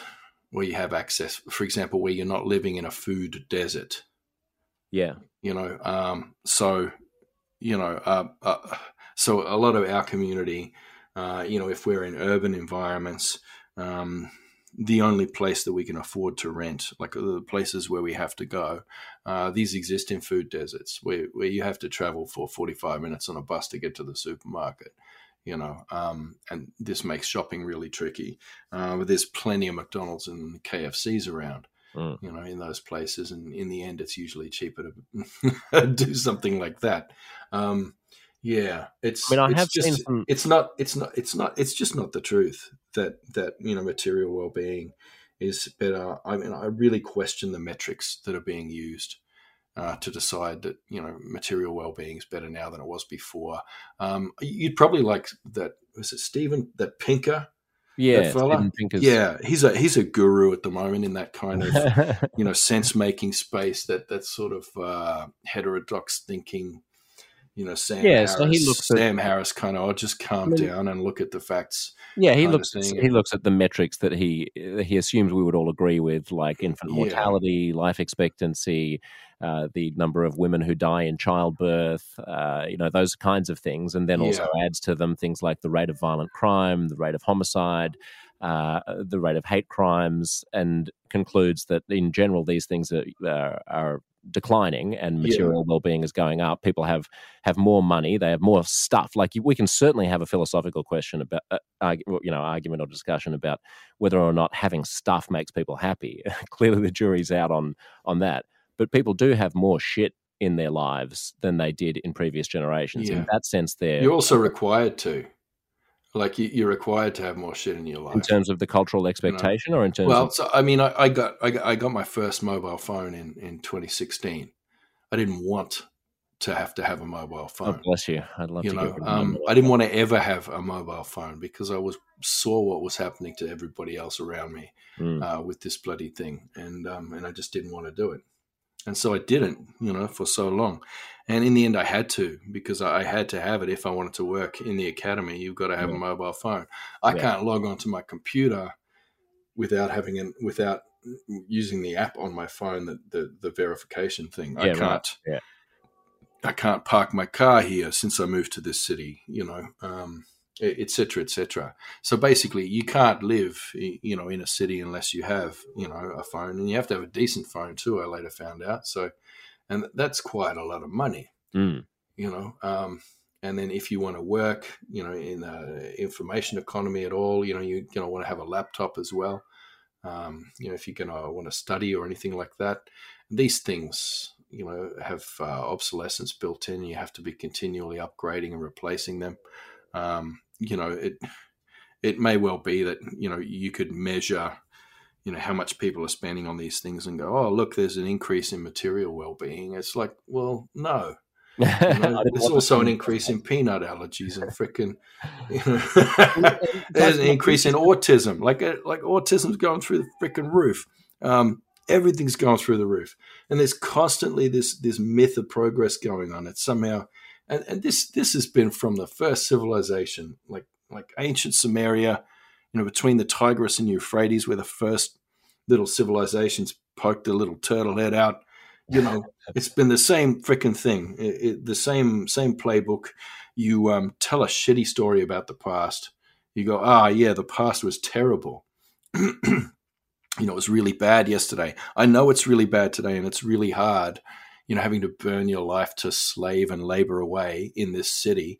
[SPEAKER 2] where you have access. For example, where you're not living in a food desert.
[SPEAKER 1] Yeah.
[SPEAKER 2] You know, um, so you know, uh, uh, so a lot of our community, uh, you know, if we're in urban environments, um, the only place that we can afford to rent, like the places where we have to go, uh, these exist in food deserts where, where you have to travel for 45 minutes on a bus to get to the supermarket, you know, um, and this makes shopping really tricky. Uh, but there's plenty of McDonald's and KFCs around.
[SPEAKER 1] Mm.
[SPEAKER 2] You know, in those places, and in the end, it's usually cheaper to do something like that. Um, yeah, it's.
[SPEAKER 1] I mean, I
[SPEAKER 2] it's
[SPEAKER 1] have
[SPEAKER 2] just,
[SPEAKER 1] seen some-
[SPEAKER 2] It's not. It's not. It's not. It's just not the truth that that you know material well being is better. I mean, I really question the metrics that are being used uh, to decide that you know material well being is better now than it was before. Um, you'd probably like that. Was it Steven that Pinker?
[SPEAKER 1] Yeah.
[SPEAKER 2] Yeah, he's a he's a guru at the moment in that kind of you know sense making space that that sort of uh, heterodox thinking. You know, Sam
[SPEAKER 1] Yeah,
[SPEAKER 2] Harris.
[SPEAKER 1] so he looks at-
[SPEAKER 2] Sam Harris kind of. Oh, just calm
[SPEAKER 1] I mean-
[SPEAKER 2] down and look at the facts.
[SPEAKER 1] Yeah, he looks he looks at the metrics that he he assumes we would all agree with, like infant
[SPEAKER 2] Yeah.
[SPEAKER 1] mortality, life expectancy, uh, the number of women who die in childbirth, uh, you know those kinds of things, and then also adds to them things like the rate of violent crime, the rate of homicide, uh, the rate of hate crimes, and concludes that in general these things are are, are declining and
[SPEAKER 2] Yeah.
[SPEAKER 1] material well-being is going up people have have more money they have more stuff like we can certainly have a philosophical question about uh, you know argument or discussion about whether or not having stuff makes people happy clearly the jury's out on on that but people do have more shit in their lives than they did in previous generations
[SPEAKER 2] Yeah.
[SPEAKER 1] in that sense they're
[SPEAKER 2] You're also required to, like, you, you're required to have more shit in your life.
[SPEAKER 1] in terms of the cultural expectation or in terms
[SPEAKER 2] Well,
[SPEAKER 1] of
[SPEAKER 2] so I mean, I, I got I got I got my first mobile phone in in 2016. I didn't want to have to have a mobile
[SPEAKER 1] oh,
[SPEAKER 2] phone.
[SPEAKER 1] bless you i'd love
[SPEAKER 2] you
[SPEAKER 1] to
[SPEAKER 2] know,
[SPEAKER 1] get rid of
[SPEAKER 2] um. I didn't want to ever have a mobile phone because I was saw what was happening to everybody else around me
[SPEAKER 1] Mm.
[SPEAKER 2] uh, with this bloody thing, and um, and I just didn't want to do it, and so I didn't, you know, for so long, and in the end I had to because I had to have it if I wanted to work in the academy. You've got to have
[SPEAKER 1] Yeah.
[SPEAKER 2] a mobile phone. I
[SPEAKER 1] Yeah.
[SPEAKER 2] can't log onto my computer without having an without using the app on my phone the the, the verification thing. I
[SPEAKER 1] Yeah, right.
[SPEAKER 2] can't.
[SPEAKER 1] Yeah.
[SPEAKER 2] I can't park my car here since I moved to this city. You know. Um, et cetera, et cetera. So basically, you can't live, you know, in a city unless you have, you know, a phone, and you have to have a decent phone too. I later found out. So, and that's quite a lot of money,
[SPEAKER 1] Mm.
[SPEAKER 2] you know. Um, and then if you want to work, you know, in the information economy at all, you know, you're going to want to have a laptop as well. Um, you know, if you're going to want to study or anything like that, these things, you know, have uh, obsolescence built in. You have to be continually upgrading and replacing them. Um, you know, it it may well be that you know you could measure, you know, how much people are spending on these things and go, oh, look, there's an increase in material well-being. It's like, well, no, you know, there's also an increase in peanut allergies and freaking. You know, there's an increase in autism. Like uh, like autism's going through the freaking roof. Um, everything's going through the roof, and there's constantly this this myth of progress going on. It's somehow, and, and this this has been from the first civilization, like like ancient Sumeria, you know, between the Tigris and Euphrates, where the first little civilizations poked a little turtle head out. You know it's been the same freaking thing. It, it, the same same playbook. You um, tell a shitty story about the past. You go ah yeah the past was terrible. You know it was really bad yesterday. I know it's really bad today and it's really hard you know having to burn your life to slave and labor away in this city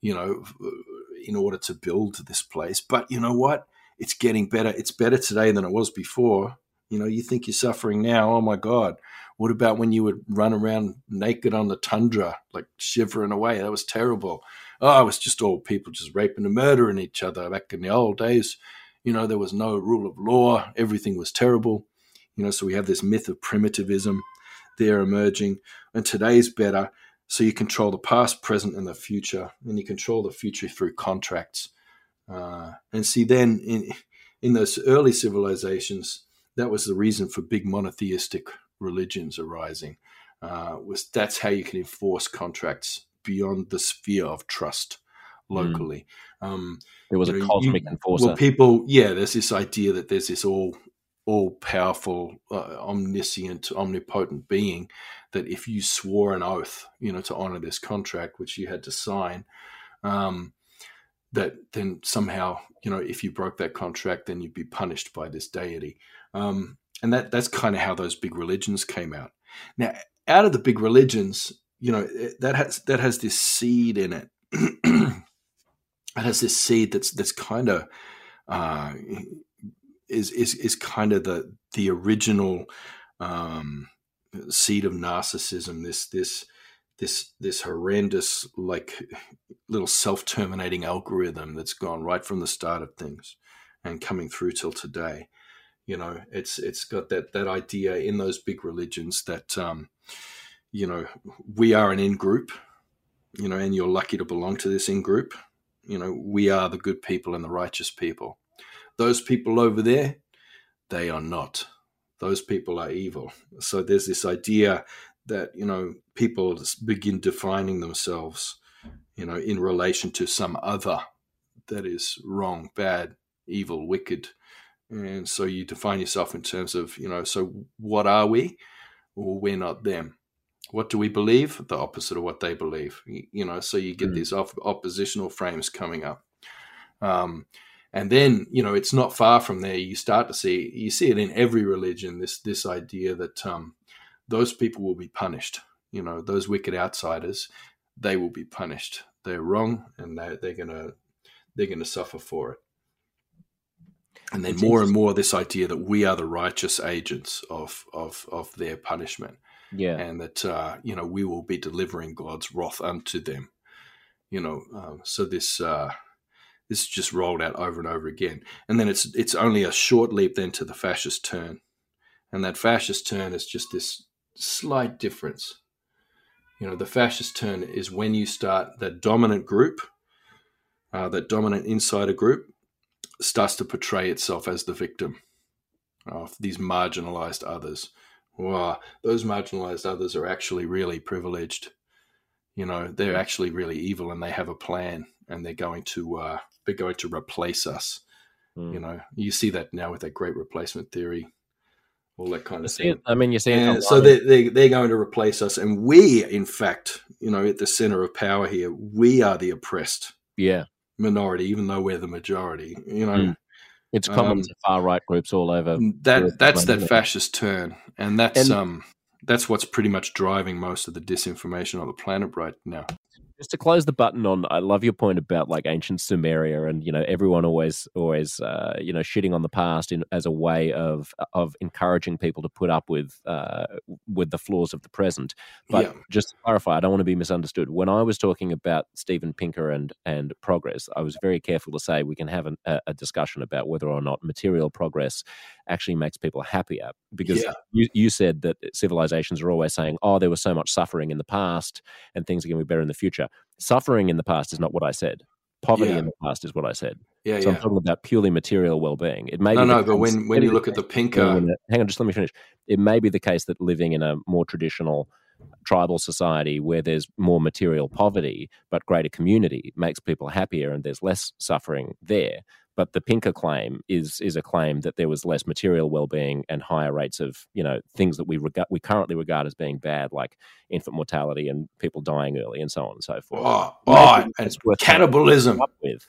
[SPEAKER 2] you know uh, in order to build this place but you know what it's getting better it's better today than it was before you know you think you're suffering now oh my god what about when you would run around naked on the tundra, like shivering away? That was terrible. Oh, it was just all people just raping and murdering each other back in the old days. You know, there was no rule of law. Everything was terrible. You know, so we have this myth of primitivism. They're emerging, and today's better. So you control the past, present, and the future, and you control the future through contracts. Uh, and see, then in in those early civilizations, that was the reason for big monotheistic religions arising. Uh, was that's how you can enforce contracts beyond the sphere of trust hmm. locally.
[SPEAKER 1] Mm. Um, there was a know, cosmic you, enforcer.
[SPEAKER 2] Well, people, yeah, there's this idea that there's this all all powerful, uh, omniscient, omnipotent being that if you swore an oath, you know, to honor this contract, which you had to sign, um, that then somehow, you know, if you broke that contract, then you'd be punished by this deity. Um, and that that's kind of how those big religions came out. Now, out of the big religions, you know, that has that has this seed in it. it has this seed that's that's kind of uh, is is is kind of the the original um, seed of narcissism. This this this this horrendous like little self-terminating algorithm that's gone right from the start of things and coming through till today you know it's it's got that that idea in those big religions that um you know we are an in group you know and you're lucky to belong to this in group you know we are the good people and the righteous people those people over there they are not. Those people are evil. So there's this idea that you know people begin defining themselves you know in relation to some other that is wrong bad evil wicked. And so you define yourself in terms of you know so what are we? Well we're not them. What do we believe? The opposite of what they believe. You know so you get mm. these op- oppositional frames coming up. Um, and then you know it's not far from there you start to see you see it in every religion this this idea that um, those people will be punished. You know, those wicked outsiders, they will be punished. They're wrong, and they, they're gonna they're gonna suffer for it. And then more and more, this idea that we are the righteous agents of of of their punishment.
[SPEAKER 1] Yeah,
[SPEAKER 2] and that uh, you know we will be delivering God's wrath unto them. You know, um, so this. Uh, this is just rolled out over and over again, and then it's it's only a short leap then to the fascist turn, and that fascist turn is just this slight difference. You know, the fascist turn is when you start that dominant group, uh, that dominant insider group, starts to portray itself as the victim of these marginalized others. Wow, those marginalized others are actually really privileged. You know, they're actually really evil, and they have a plan, and they're going to uh, they're going to replace us. Mm. You know, you see that now with that great replacement theory all that kind of thing.
[SPEAKER 1] I mean, you're saying
[SPEAKER 2] so they, they, they're going to replace us, and we, in fact, you know, at the center of power here, we are the oppressed,
[SPEAKER 1] yeah,
[SPEAKER 2] minority, even though we're the majority. You know, mm.
[SPEAKER 1] it's common um, to far right groups all over.
[SPEAKER 2] That that's that fascist turn, and that's and, um that's what's pretty much driving most of the disinformation on the planet right now
[SPEAKER 1] just to close the button on i love your point about like ancient sumeria and you know everyone always always uh, you know shitting on the past in, as a way of of encouraging people to put up with uh, with the flaws of the present but yeah. just to clarify i don't want to be misunderstood when i was talking about steven pinker and and progress i was very careful to say we can have an, a, a discussion about whether or not material progress actually makes people happier because yeah. you, you said that civilizations are always saying oh there was so much suffering in the past and things are going to be better in the future suffering in the past is not what i said. Poverty yeah. in the past is what i said.
[SPEAKER 2] Yeah,
[SPEAKER 1] so
[SPEAKER 2] yeah.
[SPEAKER 1] i'm talking about purely material well-being. It may
[SPEAKER 2] no no but when when you look at the pinker
[SPEAKER 1] hang on just let me finish. It may be the case that living in a more traditional tribal society where there's more material poverty but greater community makes people happier and there's less suffering there but the Pinker claim is is a claim that there was less material well-being and higher rates of you know things that we regard we currently regard as being bad, like infant mortality and people dying early and so on and so forth.
[SPEAKER 2] Oh, oh and cannibalism. With.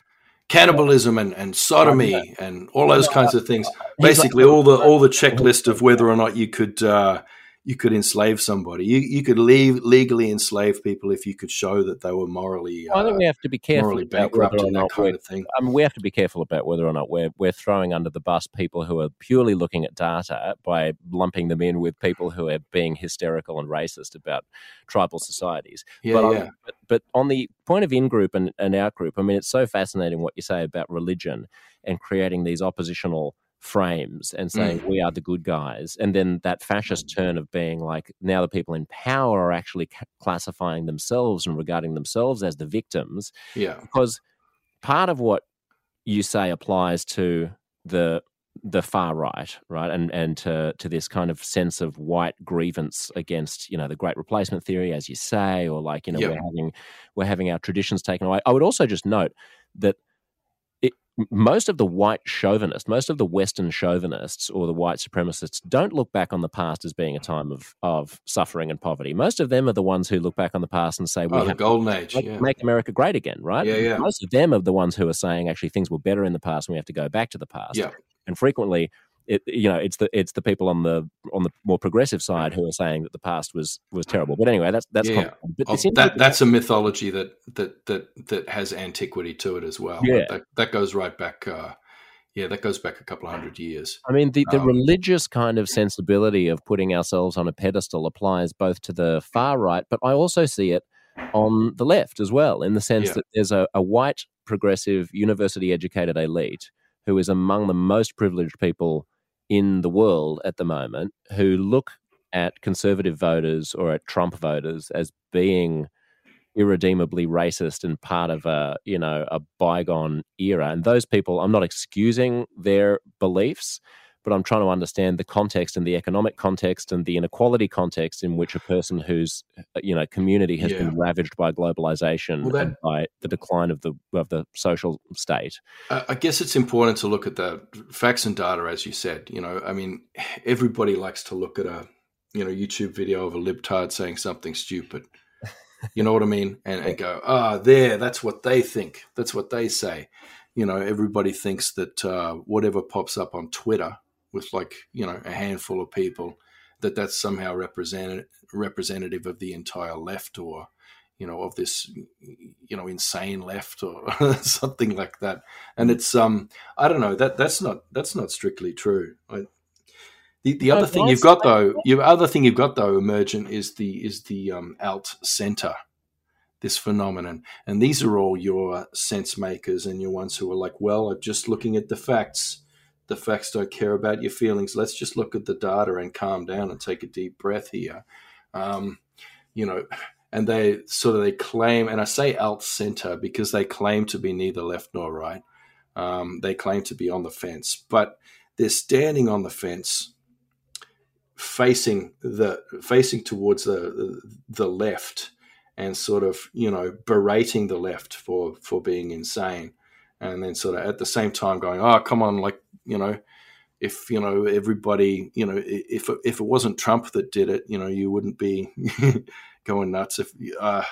[SPEAKER 2] Cannibalism and, and sodomy and all those kinds of things. Basically, all the all the checklist of whether or not you could uh, you could enslave somebody. You you could leave, legally enslave people if you could show that they were morally.
[SPEAKER 1] Uh, I think we have to be careful about whether or not kind of thing. I mean, we have to be careful about whether or not we're we're throwing under the bus people who are purely looking at data by lumping them in with people who are being hysterical and racist about tribal societies.
[SPEAKER 2] Yeah,
[SPEAKER 1] but,
[SPEAKER 2] yeah.
[SPEAKER 1] On, but, but on the point of in group and, and out group, I mean, it's so fascinating what you say about religion and creating these oppositional frames and saying mm. we are the good guys, and then that fascist mm. turn of being like now the people in power are actually classifying themselves and regarding themselves as the victims.
[SPEAKER 2] Yeah.
[SPEAKER 1] Because part of what you say applies to the the far right, right, and and to to this kind of sense of white grievance against you know the Great Replacement theory, as you say, or like you know
[SPEAKER 2] Yeah.
[SPEAKER 1] we're having we're having our traditions taken away. I would also just note that most of the white chauvinists, most of the Western chauvinists or the white supremacists don't look back on the past as being a time of of suffering and poverty. Most of them are the ones who look back on the past and say we
[SPEAKER 2] Oh, the
[SPEAKER 1] have
[SPEAKER 2] golden age.
[SPEAKER 1] make,
[SPEAKER 2] Yeah.
[SPEAKER 1] make America great again, right?
[SPEAKER 2] Yeah, yeah.
[SPEAKER 1] Most of them are the ones who are saying actually things were better in the past and we have to go back to the past.
[SPEAKER 2] Yeah.
[SPEAKER 1] And frequently it you know, it's the it's the people on the on the more progressive side who are saying that the past was was terrible. But anyway, that's that's
[SPEAKER 2] Yeah.
[SPEAKER 1] But
[SPEAKER 2] Oh, that that's a mythology that that that that has antiquity to it as well.
[SPEAKER 1] Yeah.
[SPEAKER 2] That that goes right back. Uh, yeah, that goes back a couple of hundred years.
[SPEAKER 1] I mean, the, the
[SPEAKER 2] Um,
[SPEAKER 1] religious kind of sensibility of putting ourselves on a pedestal applies both to the far right, but I also see it on the left as well, in the sense
[SPEAKER 2] Yeah.
[SPEAKER 1] that there's a, a white, progressive, university educated elite who is among the most privileged people in the world at the moment who look at conservative voters or at Trump voters as being irredeemably racist and part of a you know a bygone era. And those people i'm not excusing their beliefs but i'm trying to understand the context and the economic context and the inequality context in which a person whose uh, you know community has
[SPEAKER 2] Yeah.
[SPEAKER 1] been ravaged by globalization
[SPEAKER 2] Well, that-
[SPEAKER 1] and by the decline of the of the social state
[SPEAKER 2] I guess it's important to look at the facts and data, as you said. You know, I mean, everybody likes to look at a you know YouTube video of a libtard saying something stupid. You know what I mean? And, and go, ah, there, that's what they think. That's what they say. You know, everybody thinks that uh, whatever pops up on Twitter with like you know a handful of people, that that's somehow represented representative of the entire left or you know of this you know insane left or something like that. And it's um i don't know that that's not that's not strictly true. I, the, the other thing you've got though your other thing you've got though emergent is the is the um alt center this phenomenon. And these are all your sense makers and your ones who are like well i'm just looking at the facts the facts don't care about your feelings. Let's just look at the data and calm down and take a deep breath here. Um you know and they sort of they claim, and I say alt center because they claim to be neither left nor right. Um, they claim to be on the fence, but they're standing on the fence, facing the facing towards the the left, and sort of you know berating the left for for being insane, and then sort of at the same time going, oh come on, like you know if you know everybody you know if if it wasn't Trump that did it, you know you wouldn't be going nuts. If uh,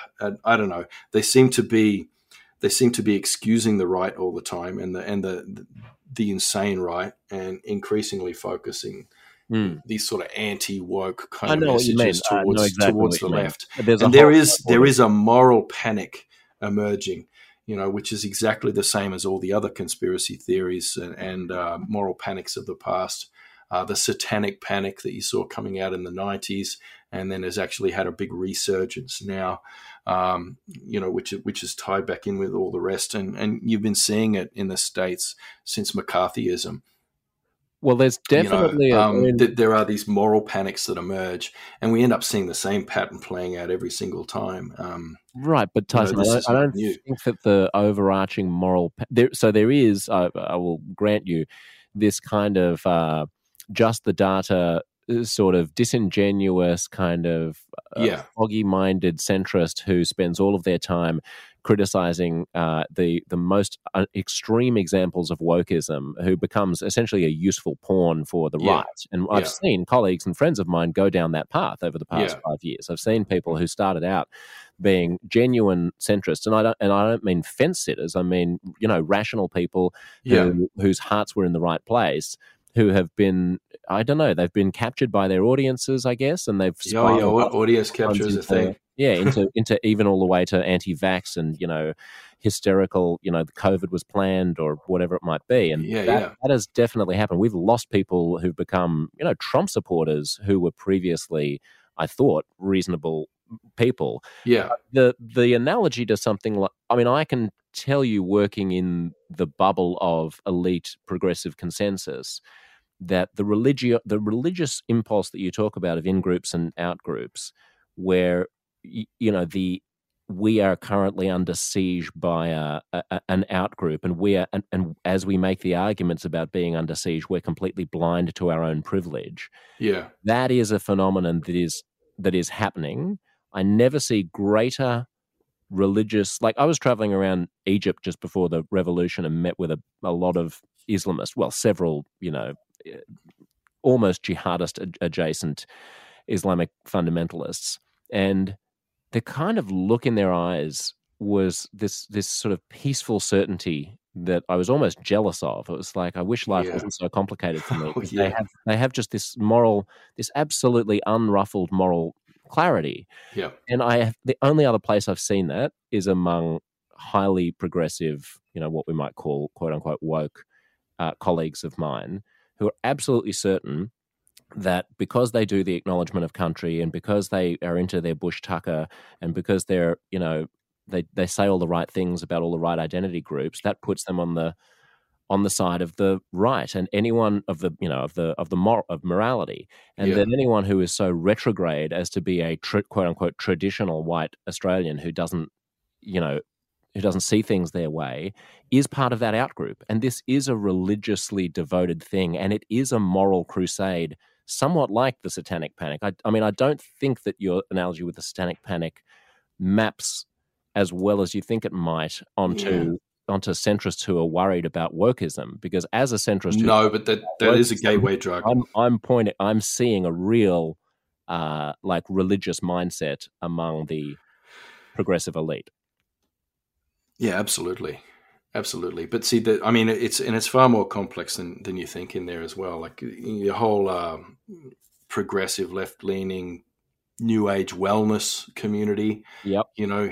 [SPEAKER 2] I, don't know, they seem to be they seem to be excusing the right all the time and the and the the insane right and increasingly focusing
[SPEAKER 1] Hmm.
[SPEAKER 2] these sort of anti woke kind of
[SPEAKER 1] what you mean.
[SPEAKER 2] messages towards
[SPEAKER 1] exactly
[SPEAKER 2] towards the left and there is there is a moral panic emerging you know which is exactly the same as all the other conspiracy theories and, and uh, moral panics of the past. Uh, the satanic panic that you saw coming out in the 90s and then has actually had a big resurgence now um, you know which which is tied back in with all the rest. And and you've been seeing it in the states since mccarthyism
[SPEAKER 1] well there's
[SPEAKER 2] you know,
[SPEAKER 1] definitely a-
[SPEAKER 2] um, th- there are these moral panics that emerge, and we end up seeing the same pattern playing out every single time. Um,
[SPEAKER 1] Right, but
[SPEAKER 2] You know,
[SPEAKER 1] Tyson, I don't, I don't think that the overarching moral pa- there. So there is, I, I will grant you, this kind of uh, just the data, uh, sort of disingenuous, kind of uh,
[SPEAKER 2] Yeah.
[SPEAKER 1] foggy-minded centrist who spends all of their time criticizing uh, the the most uh, extreme examples of wokeism, who becomes essentially a useful pawn for the
[SPEAKER 2] Yeah.
[SPEAKER 1] right. And I've
[SPEAKER 2] Yeah.
[SPEAKER 1] seen colleagues and friends of mine go down that path over the past
[SPEAKER 2] Yeah.
[SPEAKER 1] five years. I've seen people who started out being genuine centrists, and I don't and I don't mean fence sitters. I mean you know rational people who, whose hearts were in the right place, who have been I don't know they've been captured by their audiences, I guess, and they've
[SPEAKER 2] yeah, oh, yeah,
[SPEAKER 1] spiraled
[SPEAKER 2] audience capture is a thing.
[SPEAKER 1] yeah, into into even all the way to anti-vax and you know hysterical. You know, the COVID was planned or whatever it might be, and
[SPEAKER 2] Yeah,
[SPEAKER 1] that,
[SPEAKER 2] yeah.
[SPEAKER 1] that has definitely happened. We've lost people who've become you know Trump supporters who were previously, I thought, reasonable people
[SPEAKER 2] Yeah, uh,
[SPEAKER 1] the the analogy to something like I mean I can tell you, working in the bubble of elite progressive consensus, that the religio- the religious impulse that you talk about of in groups and out groups, where you know the we are currently under siege by a, a, an outgroup, and we are, and, and, as we make the arguments about being under siege, we're completely blind to our own privilege.
[SPEAKER 2] Yeah,
[SPEAKER 1] that is a phenomenon that is that is happening. I never see greater religious. Like I was traveling around Egypt just before the revolution and met with a, a lot of Islamists. Well, several, you know, almost jihadist adjacent Islamic fundamentalists, and the kind of look in their eyes was this this sort of peaceful certainty that I was almost jealous of. It was like I wish life yeah. wasn't so complicated for me.
[SPEAKER 2] Oh, yeah.
[SPEAKER 1] They have they have just this moral, this absolutely unruffled moral clarity.
[SPEAKER 2] Yeah.
[SPEAKER 1] And I have the only other place I've seen that is among highly progressive, you know, what we might call quote unquote woke uh, colleagues of mine who are absolutely certain that because they do the acknowledgement of country and because they are into their bush tucker and because they're you know they they say all the right things about all the right identity groups that puts them on the on the side of the right and anyone of the you know of the of the mor- of morality and yeah. then anyone who is so retrograde as to be a tr- quote unquote traditional white australian who doesn't you know who doesn't see things their way is part of that outgroup and this is a religiously devoted thing and it is a moral crusade somewhat like the satanic panic. I, I mean, I don't think that your analogy with the satanic panic maps as well as you think it might onto yeah. onto centrists who are worried about wokeism. Because as a centrist,
[SPEAKER 2] no, but that that is a gateway drug.
[SPEAKER 1] I'm, I'm pointing. I'm seeing a real uh, like religious mindset among the progressive elite.
[SPEAKER 2] Yeah, absolutely absolutely. But see that I mean it's and it's far more complex than than you think in there as well. Like your whole uh, progressive left leaning new age wellness community.
[SPEAKER 1] Yep.
[SPEAKER 2] You know,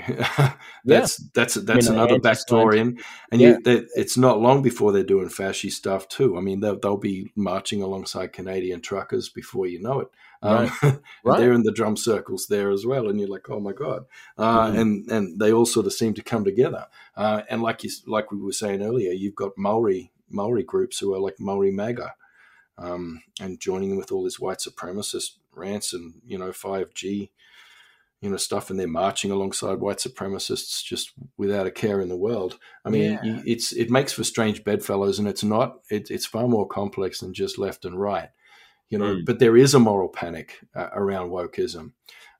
[SPEAKER 2] that's yeah. that's that's another backstory, in, and yeah. you, it's not long before they're doing fascist stuff too. I mean, they'll, they'll be marching alongside Canadian truckers before you know it. Um, right. right. they're in the drum circles there as well, and you're like, oh my god! Uh, mm-hmm. And and they all sort of seem to come together. Uh, and like you like we were saying earlier, you've got Maori Maori groups who are like Maori MAGA. Um, and joining in with all this white supremacist rants and you know 5G, you know stuff, and they're marching alongside white supremacists just without a care in the world. I mean, yeah. it's it makes for strange bedfellows, and it's not. It, it's far more complex than just left and right, you know. Mm. But there is a moral panic uh, around wokeism,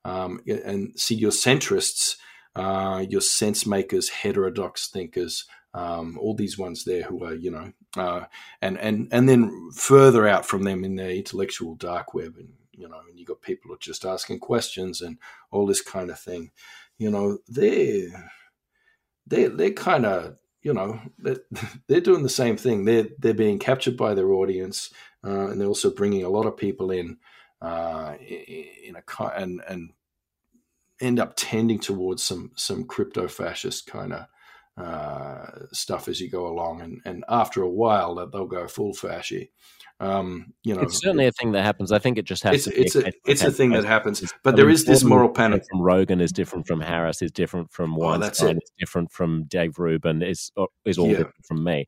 [SPEAKER 2] um, and see your centrists. Uh, your sense makers, heterodox thinkers, um, all these ones there who are, you know, uh, and and and then further out from them in the intellectual dark web and you know, and you got people who are just asking questions and all this kind of thing. You know, they they they're kind of you know they're, they're doing the same thing. They're they're being captured by their audience, uh, and they're also bringing a lot of people in uh, in a and and end up tending towards some some crypto fascist kind of uh, stuff as you go along, and and after a while that they'll go full fashy. Um, you know,
[SPEAKER 1] it's certainly a thing that happens. I think it just has.
[SPEAKER 2] It's, it's a it's a thing that happens, but I there mean, is this moral panic.
[SPEAKER 1] From Rogan is different from Harris. Is different from Weinstein. Oh, it's different from Dave Rubin. Is uh, is all yeah. different from me.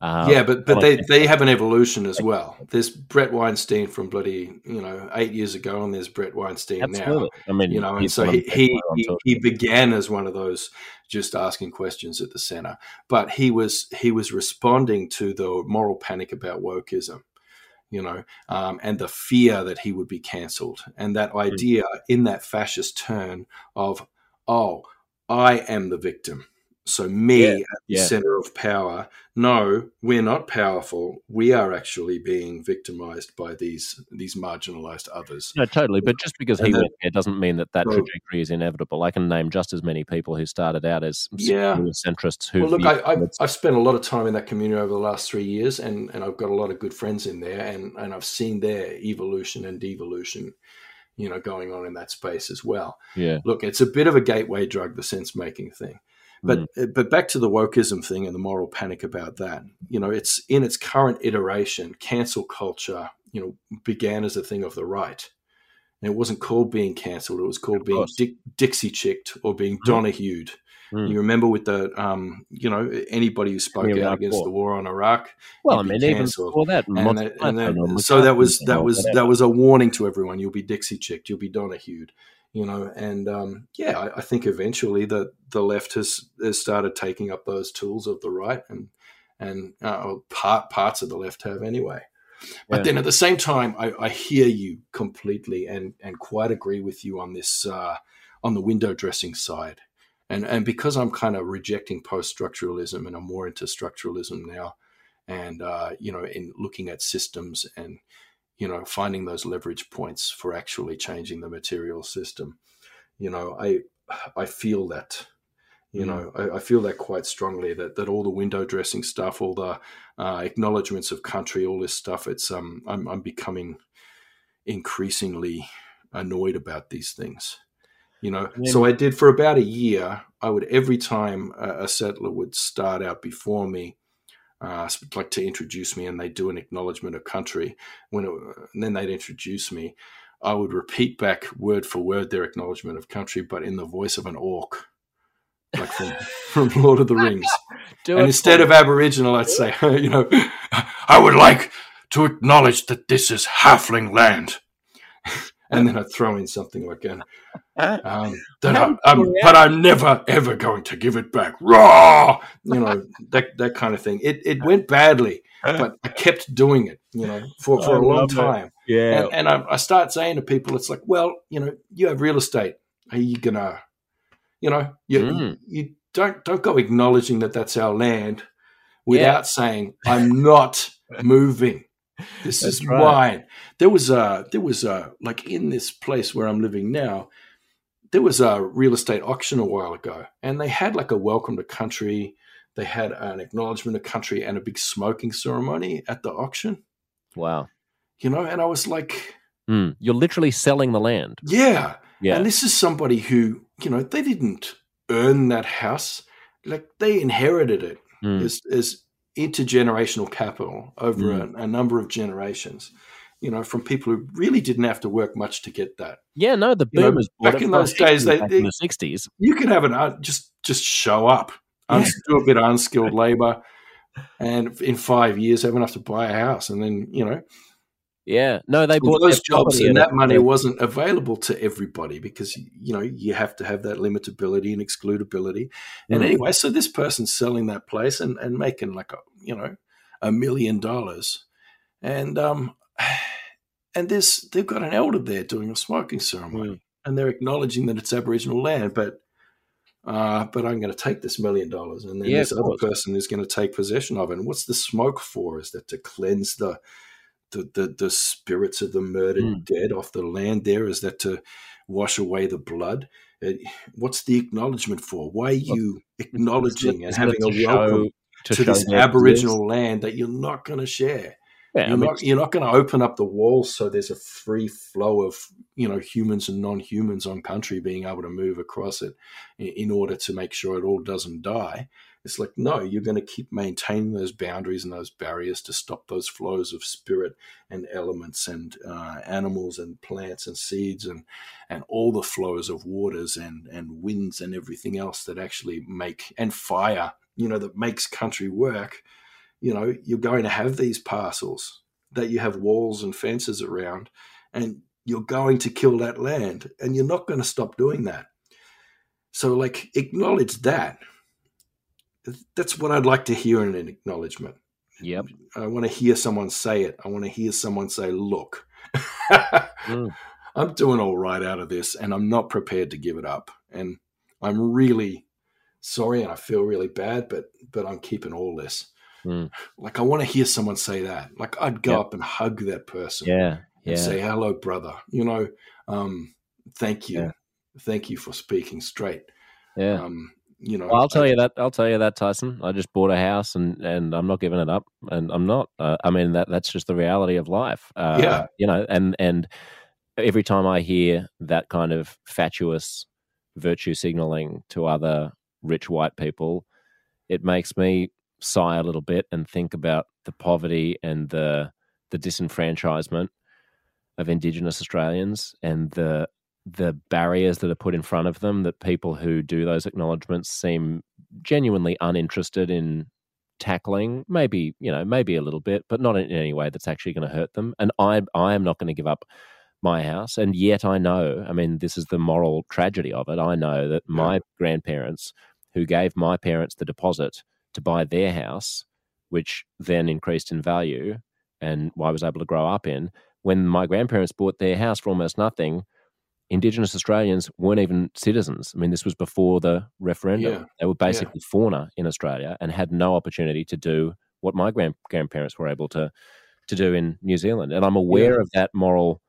[SPEAKER 2] Uh, yeah, but but they, they have an evolution as well. There's Bret Weinstein from bloody you know eight years ago, and there's Bret Weinstein Absolutely. now. I mean, you know, and so he he, he, he began as one of those just asking questions at the center, but he was he was responding to the moral panic about wokeism you know, um, and the fear that he would be cancelled, and that hmm. idea in that fascist turn of, oh, I am the victim. So me yeah, at the yeah. center of power. No, we're not powerful. We are actually being victimized by these these marginalized others.
[SPEAKER 1] No, totally. But just because and he went there doesn't mean that that well, trajectory is inevitable. I can name just as many people who started out as
[SPEAKER 2] yeah.
[SPEAKER 1] centrists. Who
[SPEAKER 2] well, look, I, I, I've spent a lot of time in that community over the last three years, and and I've got a lot of good friends in there, and and I've seen their evolution and devolution you know going on in that space as well.
[SPEAKER 1] Yeah.
[SPEAKER 2] Look, it's a bit of a gateway drug, the sense making thing. But mm. but back to the wokeism thing and the moral panic about that. You know, it's in its current iteration, cancel culture, you know, began as a thing of the right. And it wasn't called being cancelled; it was called being Dixie chicked or being mm. Donahued. Mm. You remember with the, um, you know, anybody who spoke out against war. the war on Iraq.
[SPEAKER 1] Well, I mean, even before that,
[SPEAKER 2] and, and that, so that was that was that was a warning to everyone. You'll be Dixie chicked. You'll be Donahued. You know, and um, yeah, I, I, think eventually the the left has has started taking up those tools of the right, and and uh, part parts of the left have anyway. But yeah. then at the same time, I, I, hear you completely and and quite agree with you on this uh, on the window dressing side and and because I'm kind of rejecting post structuralism and I'm more into structuralism now, and uh, you know, in looking at systems and you know finding those leverage points for actually changing the material system, you know, I I feel that. You mm. know, I, I, feel that quite strongly. That that all the window dressing stuff, all the uh, acknowledgments of country, all this stuff. It's um, I'm I'm becoming increasingly annoyed about these things you know yeah. so i did for about a year i would every time a, a settler would start out before me uh, like to introduce me and they do an acknowledgement of country. When it, and then they'd introduce me i would repeat back word for word their acknowledgement of country but in the voice of an orc like from, from lord of the rings. And instead of aboriginal i'd say you know i would like to acknowledge that this is halfling land and then I'd throw in something like an, um, that I'm, I'm, but I'm never ever going to give it back. Raw, you know that that kind of thing. It it went badly, but I kept doing it, you know, for, for a long time.
[SPEAKER 1] It. Yeah,
[SPEAKER 2] and, and I, I, start saying to people, it's like, well, you know, you have real estate. Are you gonna, you know, you mm. you don't don't go acknowledging that that's our land without yeah. saying I'm not moving. This That's is right. mine. There was a there was a like in this place where I'm living now. There was a real estate auction a while ago, and they had like a welcome to country. They had an acknowledgement of country and a big smoking ceremony at the auction.
[SPEAKER 1] Wow,
[SPEAKER 2] you know, and I was like,
[SPEAKER 1] mm, "You're literally selling the land."
[SPEAKER 2] Yeah, yeah. And this is somebody who you know they didn't earn that house; like they inherited it mm. as as intergenerational capital over mm. a, a, number of generations. You know, from people who really didn't have to work much to get that.
[SPEAKER 1] Yeah, no, the boomers
[SPEAKER 2] you know, back in those days. They,
[SPEAKER 1] in the sixties,
[SPEAKER 2] you could have an uh, just just show up, yeah. do a bit of unskilled labor, and in five years have enough to buy a house, and then you know
[SPEAKER 1] yeah, no, they bought
[SPEAKER 2] those jobs, and that money wasn't available to everybody because you know you have to have that limitability and excludability. And mm. anyway, so this person's selling that place and, and making like a you know a million dollars, and um, and this they've got an elder there doing a smoking ceremony, mm. and they're acknowledging that it's Aboriginal land, but uh, but I'm going to take this million dollars, and then yeah, this other person is going to take possession of it. And what's the smoke for? Is that to cleanse the the, the, the spirits of the murdered mm. dead off the land there? Is that to wash away the blood? Uh, what's the acknowledgement for? Why are you acknowledging and having a welcome to, to this Aboriginal land that you're not going to share? Yeah, you're, I mean, not, you're not going to open up the walls so there's a free flow of you know humans and non-humans on country being able to move across it in, in order to make sure it all doesn't die. It's like, no, you're going to keep maintaining those boundaries and those barriers to stop those flows of spirit and elements and uh, animals and plants and seeds and, and all the flows of waters and, and winds and everything else that actually make, and fire, you know, that makes country work. You know, you're going to have these parcels that you have walls and fences around, and you're going to kill that land, and you're not going to stop doing that. So, like, acknowledge that that's what I'd like to hear in an acknowledgement.
[SPEAKER 1] Yep.
[SPEAKER 2] I want to hear someone say it. I want to hear someone say, look, mm. I'm doing all right out of this and I'm not prepared to give it up. And I'm really sorry and I feel really bad, but but I'm keeping all this. Mm. Like I want to hear someone say that. Like I'd go yep. up and hug that person.
[SPEAKER 1] Yeah. Yeah.
[SPEAKER 2] And say, hello, brother. You know, um, thank you. Yeah. Thank you for speaking straight.
[SPEAKER 1] Yeah.
[SPEAKER 2] Um, you know,
[SPEAKER 1] well, I'll tell you that. I'll tell you that, Tyson. I just bought a house, and and I'm not giving it up, and I'm not. Uh, I mean, that that's just the reality of life. Uh,
[SPEAKER 2] yeah,
[SPEAKER 1] you know, and and every time I hear that kind of fatuous virtue signaling to other rich white people, it makes me sigh a little bit and think about the poverty and the the disenfranchisement of Indigenous Australians and the the barriers that are put in front of them that people who do those acknowledgements seem genuinely uninterested in tackling maybe you know maybe a little bit but not in any way that's actually going to hurt them and i i am not going to give up my house and yet i know i mean this is the moral tragedy of it i know that my yeah. grandparents who gave my parents the deposit to buy their house which then increased in value and I was able to grow up in when my grandparents bought their house for almost nothing Indigenous Australians weren't even citizens. I mean, this was before the referendum. Yeah. They were basically yeah. fauna in Australia and had no opportunity to do what my grand- grandparents were able to to do in New Zealand. And I'm aware yeah. of that moral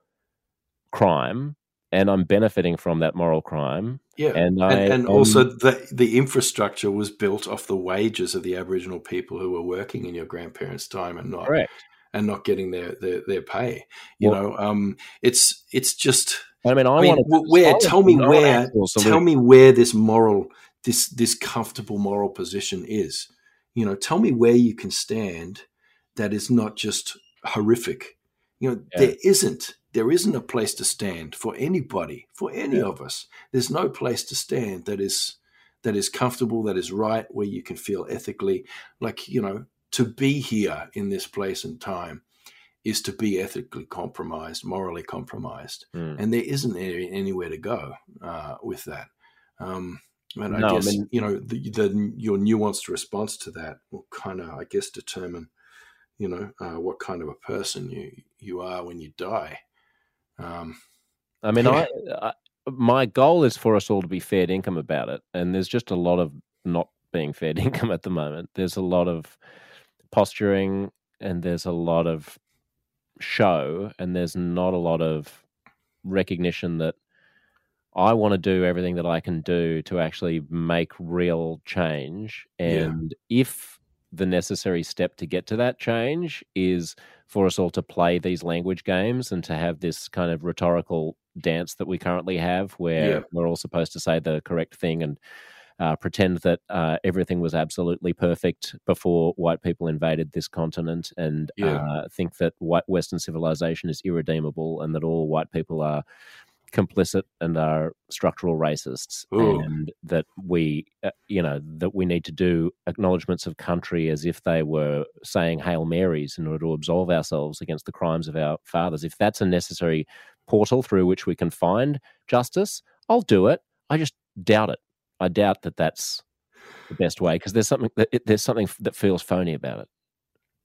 [SPEAKER 1] crime, and I'm benefiting from that moral crime.
[SPEAKER 2] Yeah, and I, and, and also the the infrastructure was built off the wages of the Aboriginal people who were working in your grandparents' time, and not
[SPEAKER 1] correct.
[SPEAKER 2] And not getting their their, their pay. You well, know, um, it's it's just
[SPEAKER 1] I mean, I, I mean,
[SPEAKER 2] want where tell me where tell me where this moral this this comfortable moral position is. You know, tell me where you can stand that is not just horrific. You know, yeah. there isn't there isn't a place to stand for anybody, for any yeah. of us. There's no place to stand that is that is comfortable, that is right, where you can feel ethically like, you know, to be here in this place and time is to be ethically compromised, morally compromised, mm. and there isn't any, anywhere to go uh, with that. Um, and I no, guess I mean, you know the, the, your nuanced response to that will kind of, I guess, determine you know uh, what kind of a person you you are when you die. Um,
[SPEAKER 1] I mean, yeah. I, I my goal is for us all to be fair income about it, and there's just a lot of not being fair income at the moment. There's a lot of posturing, and there's a lot of show and there's not a lot of recognition that I want to do everything that I can do to actually make real change. And yeah. if the necessary step to get to that change is for us all to play these language games and to have this kind of rhetorical dance that we currently have where yeah. we're all supposed to say the correct thing and uh, pretend that uh, everything was absolutely perfect before white people invaded this continent and yeah. uh, think that white Western civilization is irredeemable and that all white people are complicit and are structural racists Ooh. and that we uh, you know that we need to do acknowledgements of country as if they were saying hail marys in order to absolve ourselves against the crimes of our fathers if that's a necessary portal through which we can find justice i'll do it i just doubt it I doubt that that's the best way because there's something that there's something that feels phony about it.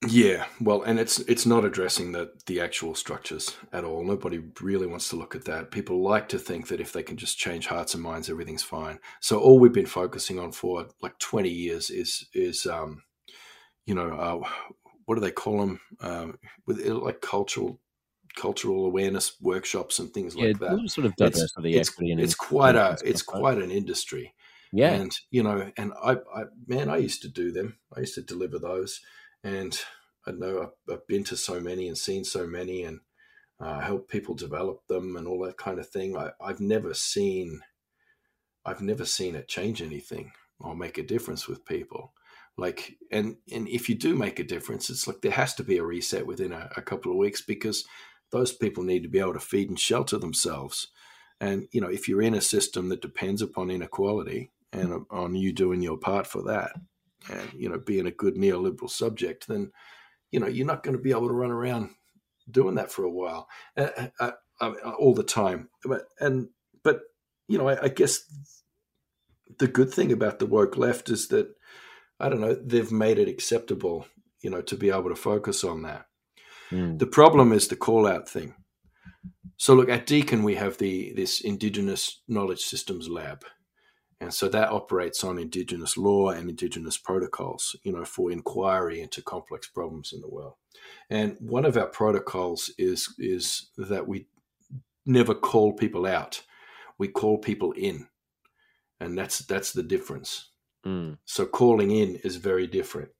[SPEAKER 2] Yeah, well, and it's it's not addressing the the actual structures at all. Nobody really wants to look at that. People like to think that if they can just change hearts and minds, everything's fine. So all we've been focusing on for like twenty years is is um, you know, uh, what do they call them? Um, with like cultural cultural awareness workshops and things yeah, like that.
[SPEAKER 1] Sort of diversity,
[SPEAKER 2] it's, it's, it's quite a it's quite an industry.
[SPEAKER 1] Yeah.
[SPEAKER 2] And, you know, and I, I, man, I used to do them. I used to deliver those. And I know I've, I've been to so many and seen so many and uh, helped people develop them and all that kind of thing. I, I've never seen, I've never seen it change anything or make a difference with people like and and if you do make a difference it's like there has to be a reset within a, a, couple of weeks because those people need to be able to feed and shelter themselves and you know if you're in a system that depends upon inequality and on you doing your part for that and you know being a good neoliberal subject then you know you're not going to be able to run around doing that for a while uh, uh, uh, all the time. But and but you know I, I, guess the good thing about the woke left is that i don't know they've made it acceptable you know to be able to focus on that. Mm. the problem is the call out thing. So look at deakin we have the this indigenous knowledge systems lab and so that operates on indigenous law and indigenous protocols, you know, for inquiry into complex problems in the world. And one of our protocols is is that we never call people out. We call people in. And that's that's the difference. Mm. So calling in is very different.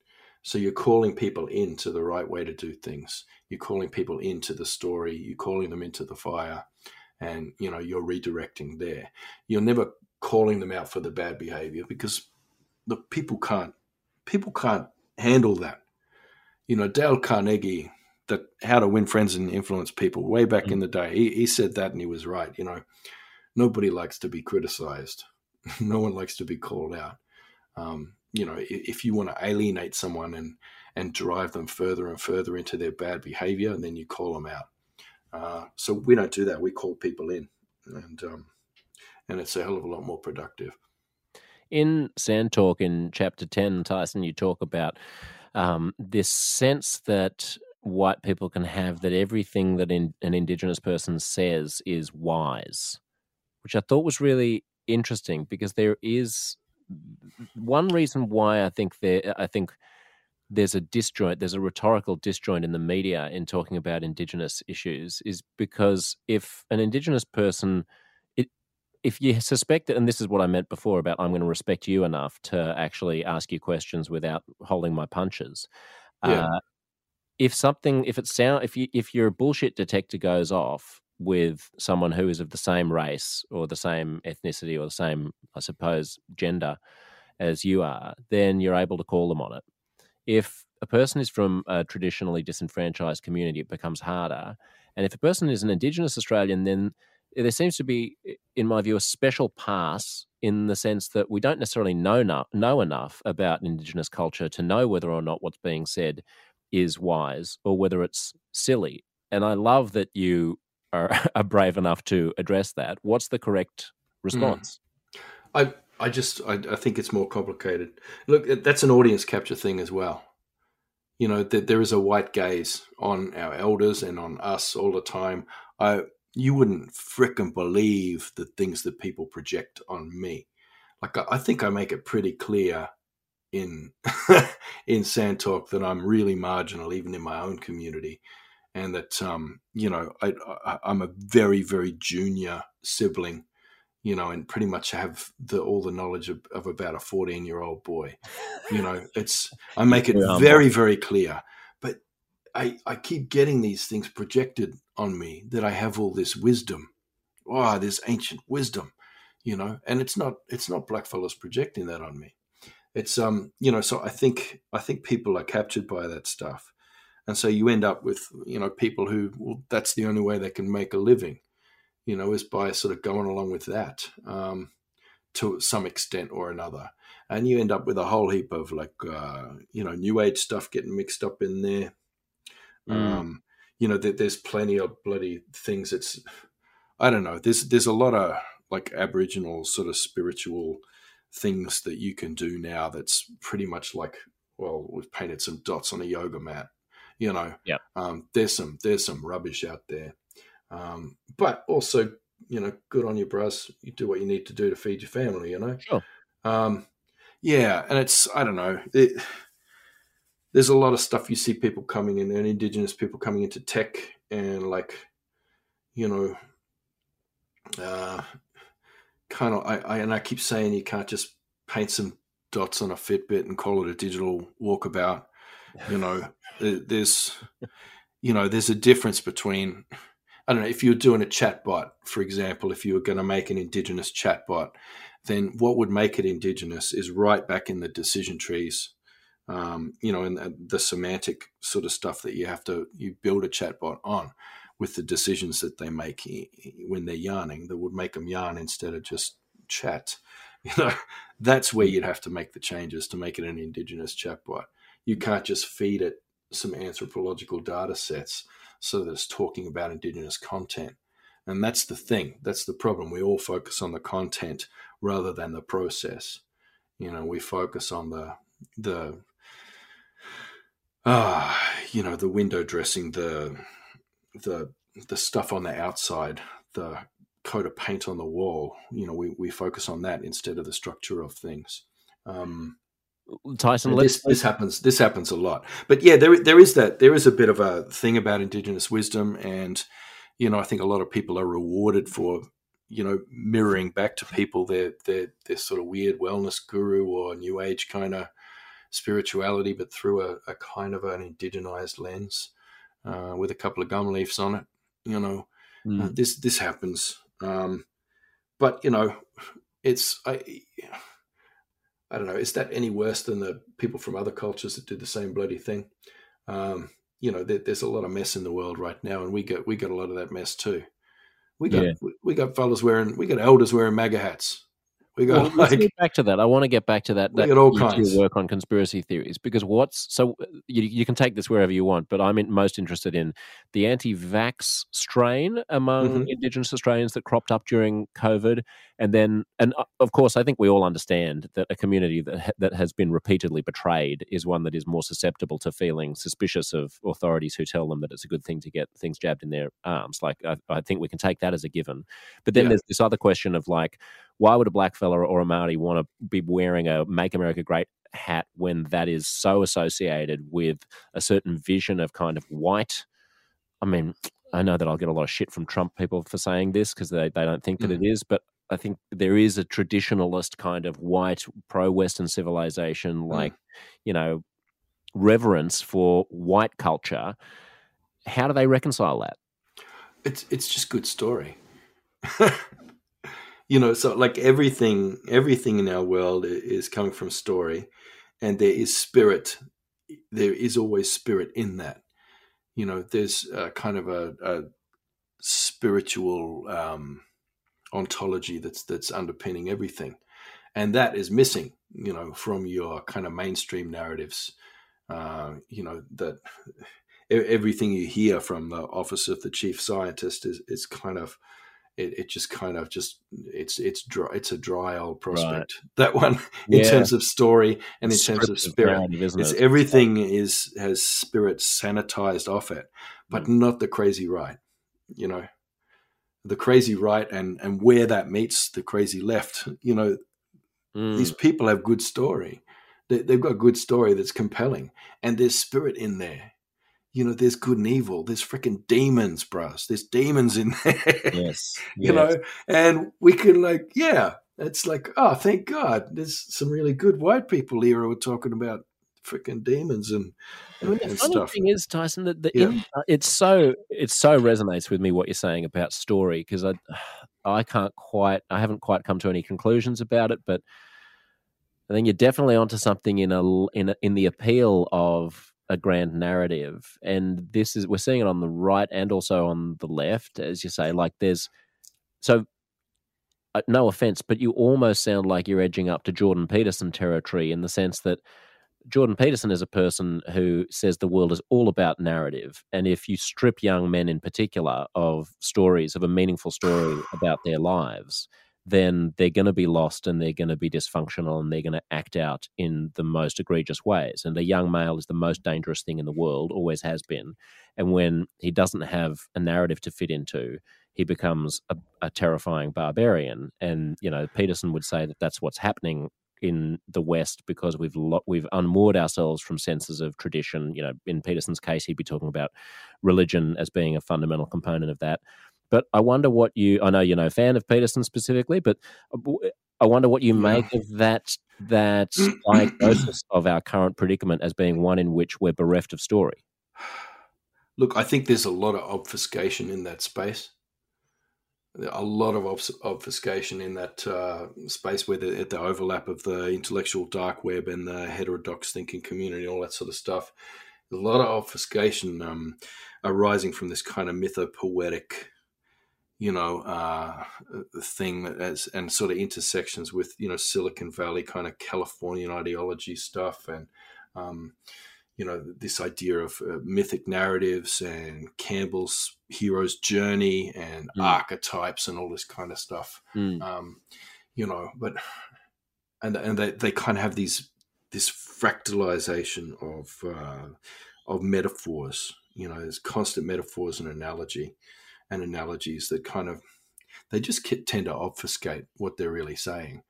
[SPEAKER 2] So you're calling people into the right way to do things. You're calling people into the story. You're calling them into the fire, and you know you're redirecting there. You're never calling them out for the bad behavior because the people can't people can't handle that. You know, Dale Carnegie, that how to win friends and influence people way back mm-hmm. in the day, he, he said that and he was right. You know, nobody likes to be criticized. no one likes to be called out. Um, you know, if you want to alienate someone and and drive them further and further into their bad behavior, and then you call them out. Uh, so we don't do that. We call people in, and um, and it's a hell of a lot more productive.
[SPEAKER 1] In Sand Talk in chapter ten, Tyson, you talk about um, this sense that white people can have that everything that in, an Indigenous person says is wise, which I thought was really interesting because there is one reason why I think there I think there's a disjoint, there's a rhetorical disjoint in the media in talking about Indigenous issues is because if an Indigenous person if you suspect it, and this is what I meant before about I'm going to respect you enough to actually ask you questions without holding my punches. Yeah. Uh, if something, if it sound, if you if your bullshit detector goes off with someone who is of the same race or the same ethnicity or the same, I suppose, gender as you are, then you're able to call them on it. If a person is from a traditionally disenfranchised community, it becomes harder. And if a person is an Indigenous Australian, then there seems to be, in my view, a special pass in the sense that we don't necessarily know, no, know enough about Indigenous culture to know whether or not what's being said is wise or whether it's silly. And I love that you are, are brave enough to address that. What's the correct hmm. response?
[SPEAKER 2] Mm. I I just I, I, think it's more complicated. Look, that's an audience capture thing as well. You know that there is a white gaze on our elders and on us all the time. I you wouldn't fricking believe the things that people project on me. Like I, I think I make it pretty clear in in Sand Talk that I'm really marginal, even in my own community and that um, you know I, I, I'm a very very junior sibling, you know, and pretty much have the all the knowledge of, of about a 14 year old boy. You know, it's I make it very very clear, I I keep getting these things projected on me that I have all this wisdom. Oh, this ancient wisdom, you know, and it's not it's not blackfellas projecting that on me. It's um you know so I think I think people are captured by that stuff and so you end up with you know people who well that's the only way they can make a living you know is by sort of going along with that um, to some extent or another and you end up with a whole heap of like uh, you know new age stuff getting mixed up in there mm. um, you know there's plenty of bloody things it's i don't know there's there's a lot of like aboriginal sort of spiritual things that you can do now that's pretty much like well we've painted some dots on a yoga mat you know,
[SPEAKER 1] yeah.
[SPEAKER 2] Um, there's some there's some rubbish out there, um, but also you know, good on you, bros. You do what you need to do to feed your family. You know,
[SPEAKER 1] sure.
[SPEAKER 2] Um, yeah, and it's I don't know. It, there's a lot of stuff you see people coming in, and indigenous people coming into tech, and like, you know, uh, kind of. I, I and I keep saying you can't just paint some dots on a Fitbit and call it a digital walkabout. You know, there's you know there's a difference between I don't know if you're doing a chatbot, for example, if you were going to make an indigenous chatbot, then what would make it indigenous is right back in the decision trees, um, you know, and the, the semantic sort of stuff that you have to you build a chatbot on with the decisions that they make when they're yarning that would make them yarn instead of just chat. You know, that's where you'd have to make the changes to make it an indigenous chatbot. You can't just feed it some anthropological data sets so that it's talking about indigenous content. And that's the thing. That's the problem. We all focus on the content rather than the process. You know, we focus on the the ah, you know, the window dressing, the the the stuff on the outside, the coat of paint on the wall. You know, we, we focus on that instead of the structure of things. Um,
[SPEAKER 1] Tyson,
[SPEAKER 2] this this happens. This happens a lot. But yeah, there there is that. There is a bit of a thing about Indigenous wisdom, and you know, I think a lot of people are rewarded for you know mirroring back to people their their their sort of weird wellness guru or new age kind of spirituality, but through a, a kind of an indigenized lens uh, with a couple of gum leaves on it. You know, mm. uh, this this happens. Um, but you know, it's I I don't know, is that any worse than the people from other cultures that did the same bloody thing? Um, you know, there, there's a lot of mess in the world right now, and we get we get a lot of that mess too. We got yeah. we got fellas wearing we got elders wearing MAGA hats. We got
[SPEAKER 1] well, like, get back to that. I want to get back to that.
[SPEAKER 2] That all kinds
[SPEAKER 1] work on conspiracy theories because what's so you, you can take this wherever you want, but I'm in, most interested in the anti-vax strain among mm-hmm. Indigenous Australians that cropped up during COVID, and then and uh, of course I think we all understand that a community that that has been repeatedly betrayed is one that is more susceptible to feeling suspicious of authorities who tell them that it's a good thing to get things jabbed in their arms. Like I, I think we can take that as a given, but then yeah. there's this other question of like why would a black fella or a Maori want to be wearing a Make America Great hat when that is so associated with a certain vision of kind of white? I mean, I know that I'll get a lot of shit from Trump people for saying this because they, they don't think that mm. it is, but I think there is a traditionalist kind of white pro Western civilization, mm. like, mm. you know, reverence for white culture. How do they reconcile that?
[SPEAKER 2] It's it's just good story. you know so like everything everything in our world is coming from story and there is spirit there is always spirit in that you know there's a kind of a, a spiritual um, ontology that's that's underpinning everything and that is missing you know from your kind of mainstream narratives uh, you know that everything you hear from the office of the chief scientist is is kind of it, it just kind of just it's it's dry it's a dry old prospect right. that one in yeah. terms of story and in terms of spirit it's it? everything is has spirit sanitized off it but mm. not the crazy right you know the crazy right and and where that meets the crazy left you know mm. these people have good story they, they've got a good story that's compelling and there's spirit in there you know, there's good and evil. There's freaking demons, bros. There's demons in there. Yes. you yes. know, and we can like, yeah, it's like, oh, thank God. There's some really good white people here who are talking about freaking demons and,
[SPEAKER 1] I mean, the funny stuff. thing is, Tyson, that the yeah. in, uh, it's so it so resonates with me what you're saying about story because I I can't quite I haven't quite come to any conclusions about it, but I think you're definitely onto something in a in a, in the appeal of a grand narrative and this is we're seeing it on the right and also on the left as you say like there's so uh, no offense but you almost sound like you're edging up to jordan peterson territory in the sense that jordan peterson is a person who says the world is all about narrative and if you strip young men in particular of stories of a meaningful story about their lives then they're going to be lost and they're going to be dysfunctional and they're going to act out in the most egregious ways. And a young male is the most dangerous thing in the world, always has been. And when he doesn't have a narrative to fit into, he becomes a, a terrifying barbarian. And, you know, Peterson would say that that's what's happening in the West because we've lo- we've unmoored ourselves from senses of tradition. You know, in Peterson's case, he'd be talking about religion as being a fundamental component of that. But I wonder what you, I know you're no fan of Peterson specifically, but uh, I wonder what you make of that that diagnosis of our current predicament as being one in which we're bereft of story.
[SPEAKER 2] Look, I think there's a lot of obfuscation in that space. A lot of obfuscation in that uh, space where the, at the overlap of the intellectual dark web and the heterodox thinking community, and all that sort of stuff. a lot of obfuscation um, arising from this kind of mythopoetic you know, uh, thing as and sort of intersections with you know Silicon Valley kind of Californian ideology stuff, and um, you know this idea of uh, mythic narratives and Campbell's hero's journey and mm. archetypes and all this kind of stuff. Mm. Um, you know, but and and they, they kind of have these this fractalization of uh, of metaphors. You know, there's constant metaphors and analogy and analogies that kind of they just tend to obfuscate what they're really saying.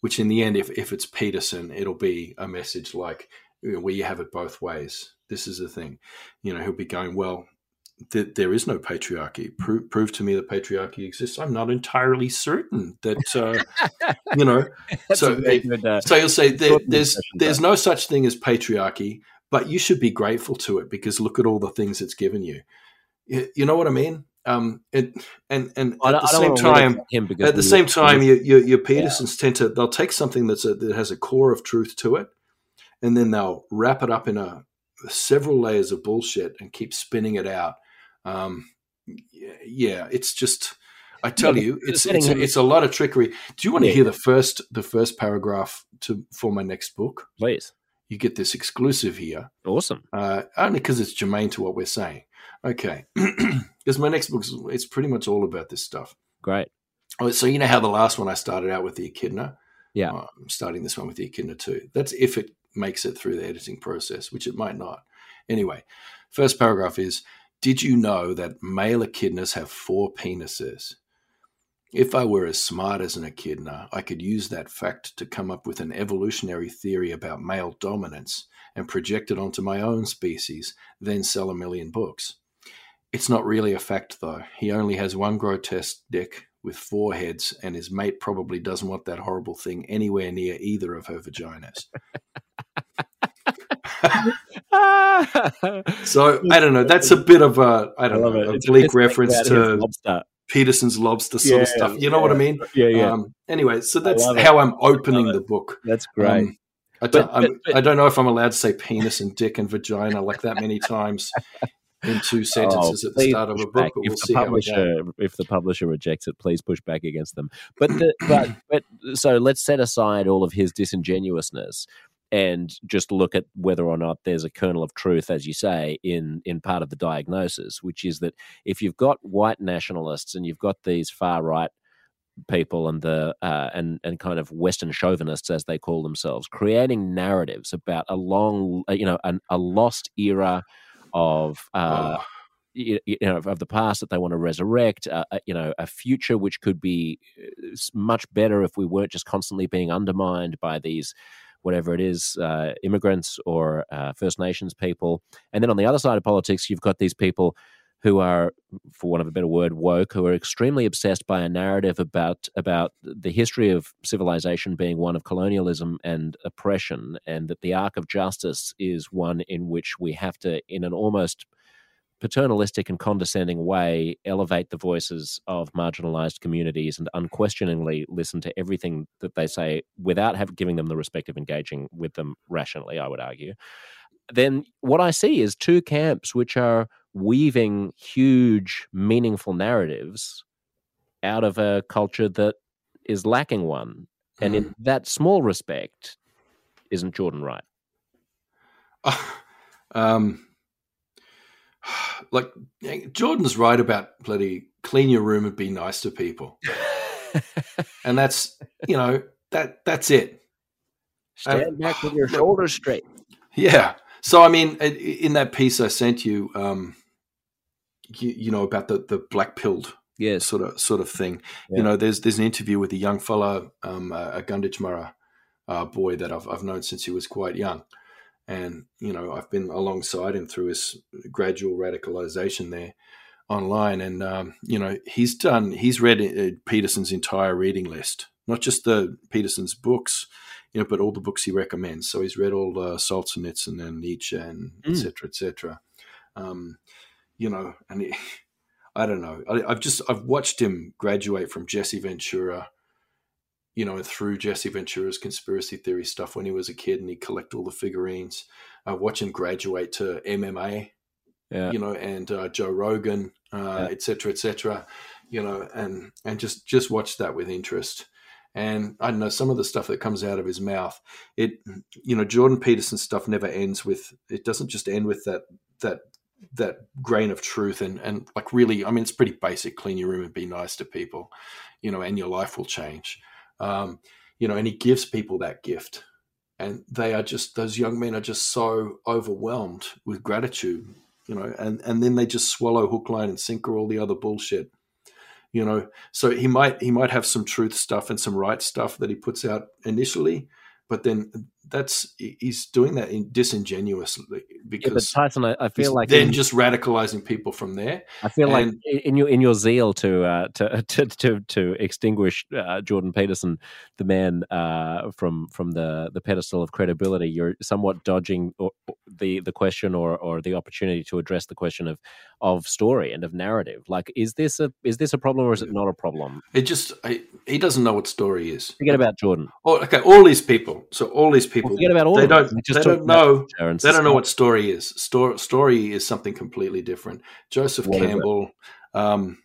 [SPEAKER 2] Which in the end, if, if it's Peterson, it'll be a message like where you have it both ways. This is the thing, you know. He'll be going, well, th- there is no patriarchy. Pro- prove to me that patriarchy exists. I'm not entirely certain that uh, you know. so, good, uh, so you'll say there, there's there's no such thing as patriarchy, but you should be grateful to it because look at all the things it's given you. You, you know what I mean? Um, it, and and at the same time, at the same time, your, your, your Petersons yeah. tend to they'll take something that's a, that has a core of truth to it, and then they'll wrap it up in a several layers of bullshit and keep spinning it out. Um, yeah, it's just I tell you, it's it's a, it's a lot of trickery. Do you want to hear the first the first paragraph to for my next book?
[SPEAKER 1] Please.
[SPEAKER 2] You get this exclusive here.
[SPEAKER 1] Awesome.
[SPEAKER 2] Uh, only because it's germane to what we're saying. Okay, because my next book it's pretty much all about this stuff.
[SPEAKER 1] Great.
[SPEAKER 2] Oh, so you know how the last one I started out with the echidna.
[SPEAKER 1] Yeah.
[SPEAKER 2] Uh, I'm starting this one with the echidna too. That's if it makes it through the editing process, which it might not. Anyway, first paragraph is Did you know that male echidnas have four penises? If I were as smart as an echidna, I could use that fact to come up with an evolutionary theory about male dominance and project it onto my own species, then sell a million books. It's not really a fact, though. He only has one grotesque dick with four heads, and his mate probably doesn't want that horrible thing anywhere near either of her vaginas. so I don't know. That's a bit of a I don't I know a bleak reference to lobster. Peterson's lobster sort yeah, of stuff. You yeah, know what I mean?
[SPEAKER 1] Yeah, yeah. Um,
[SPEAKER 2] anyway, so that's how I'm opening the book.
[SPEAKER 1] That's great. Um,
[SPEAKER 2] I don't, but, but, but, I don't know if I'm allowed to say penis and dick and vagina like that many times in two sentences oh, at the start of a book. But we'll
[SPEAKER 1] if the publisher, if the publisher rejects it, please push back against them. But the, but but so let's set aside all of his disingenuousness and just look at whether or not there's a kernel of truth, as you say, in in part of the diagnosis, which is that if you've got white nationalists and you've got these far right people and the uh, and and kind of Western chauvinists, as they call themselves, creating narratives about a long, you know, an, a lost era of. Uh, oh. You, you, know of the past that they want to resurrect uh, uh you know a future which could be uh, much better if we weren't just constantly being undermined by these whatever it is, uh, immigrants or uh, First Nations people. And then on the other side of politics, you've got these people who are, for want of a better word, woke, who are extremely obsessed by a narrative about about the history of civilization being one of colonialism and oppression, and that the arc of justice is one in which we have to, in an almost paternalistic and condescending way elevate the voices of marginalized communities and unquestioningly listen to everything that they say without have, giving them the respect of engaging with them rationally, I would argue, then what I see is two camps which are weaving huge, meaningful narratives out of a culture that is lacking one. And in hmm. that small respect, isn't Jordan right?
[SPEAKER 2] Uh, um, like Jordan's right about bloody clean your room and be nice to people. and that's you know that that's it.
[SPEAKER 1] Stand back with your shoulders straight.
[SPEAKER 2] Yeah. So I mean, in that piece I sent you, um, you, you know about the the black pilled
[SPEAKER 1] yeah
[SPEAKER 2] sort of sort of thing. Yeah. You know, there's there's an interview with a young fellow, um, a Gunditjmara uh, boy that I've I've known since he was quite young, and you know I've been alongside him through his gradual radicalization there online, and um, you know he's done he's read uh, Peterson's entire reading list, not just the Peterson's books, you know, but all the books he recommends. So he's read all uh, Solzhenitsyn and Nietzsche and etc. Mm. etc. Et um, you know, and I don't know. I, I've just I've watched him graduate from Jesse Ventura you know, through Jesse Ventura's conspiracy theory stuff when he was a kid and he'd collect all the figurines. Uh, watch him graduate to MMA, yeah. you know, and uh, Joe Rogan, uh, et cetera, et cetera, you know, and, and just, just watch that with interest. And I don't know, some of the stuff that comes out of his mouth, it, you know, Jordan Peterson stuff never ends with, it doesn't just end with that, that, that grain of truth and, and like really, I mean, it's pretty basic, clean your room and be nice to people, you know, and your life will change um, you know, and he gives people that gift. And they are just, those young men are just so overwhelmed with gratitude, you know, and, and then they just swallow hook, line, and sinker all the other bullshit you know so he might he might have some truth stuff and some right stuff that he puts out initially but then that's he's doing that in disingenuously because
[SPEAKER 1] yeah, Tyson, I, I feel like
[SPEAKER 2] then in, just radicalizing people from there.
[SPEAKER 1] I feel and, like in your in your zeal to uh, to, to, to to extinguish uh, Jordan Peterson, the man uh, from from the the pedestal of credibility, you're somewhat dodging the the question or or the opportunity to address the question of of story and of narrative. Like, is this a is this a problem or is it not a problem?
[SPEAKER 2] It just I, he doesn't know what story is.
[SPEAKER 1] Forget about Jordan.
[SPEAKER 2] Oh, okay, all these people. So all these people.
[SPEAKER 1] Well, forget about all.
[SPEAKER 2] They don't. They don't know. They don't know what story is. Story story is something completely different. Joseph Campbell. Um,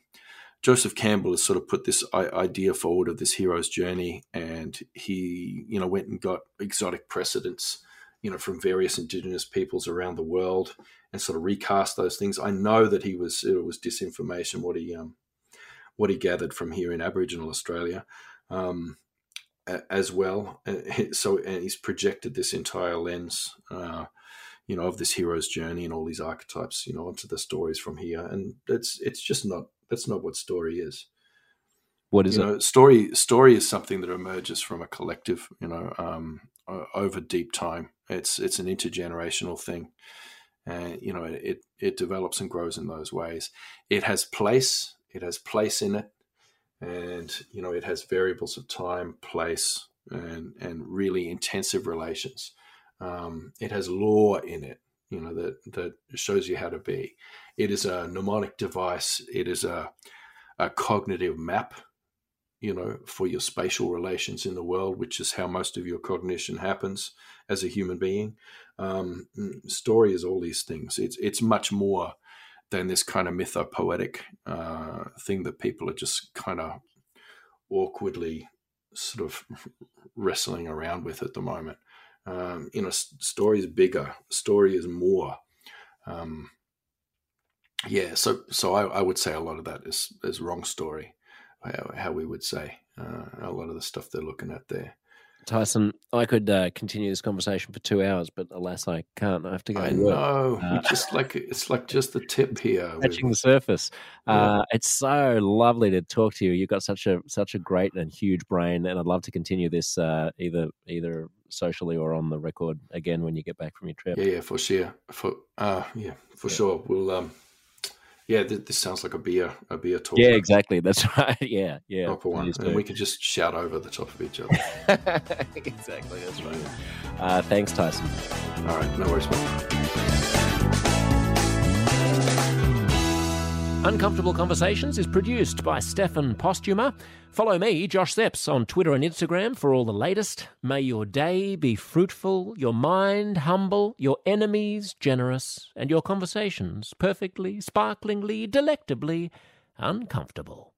[SPEAKER 2] Joseph Campbell has sort of put this idea forward of this hero's journey, and he, you know, went and got exotic precedents, you know, from various indigenous peoples around the world, and sort of recast those things. I know that he was it was disinformation what he um, what he gathered from here in Aboriginal Australia. Um, as well. So, and he's projected this entire lens, uh, you know, of this hero's journey and all these archetypes, you know, onto the stories from here. And it's it's just not that's not what story is.
[SPEAKER 1] What is
[SPEAKER 2] you
[SPEAKER 1] it?
[SPEAKER 2] Know, story story is something that emerges from a collective, you know, um, over deep time. It's it's an intergenerational thing, and you know, it it develops and grows in those ways. It has place. It has place in it, and you know, it has variables of time, place, and and really intensive relations. Um, it has law in it, you know, that that shows you how to be. It is a mnemonic device. It is a a cognitive map, you know, for your spatial relations in the world, which is how most of your cognition happens as a human being. Um, story is all these things. It's it's much more than this kind of mythopoetic uh, thing that people are just kind of awkwardly sort of wrestling around with at the moment. Um, you know, story is bigger. Story is more. Um, yeah, so so I, I, would say a lot of that is is wrong story, how, we would say uh, a lot of the stuff they're looking at there.
[SPEAKER 1] Tyson, I could uh, continue this conversation for two hours, but alas, I can't. I have to go.
[SPEAKER 2] I know. Uh, just like it's like just the tip here,
[SPEAKER 1] touching the surface. Yeah. Uh, it's so lovely to talk to you. You've got such a such a great and huge brain, and I'd love to continue this uh, either either socially or on the record again when you get back from your trip.
[SPEAKER 2] Yeah, yeah, for sure. For uh, yeah, for yeah. sure. We'll um, yeah, th- this sounds like a beer, a beer talk.
[SPEAKER 1] Yeah, exactly. That's right. Yeah, yeah.
[SPEAKER 2] Proper one, and we could just shout over the top of each other.
[SPEAKER 1] exactly. That's right. Uh, thanks, Tyson.
[SPEAKER 2] All right, no worries, man.
[SPEAKER 1] Uncomfortable Conversations is produced by Stefan Postuma. Follow me, Josh Szeps, on Twitter and Instagram for all the latest. May your day be fruitful, your mind humble, your enemies generous, and your conversations perfectly, sparklingly, delectably uncomfortable.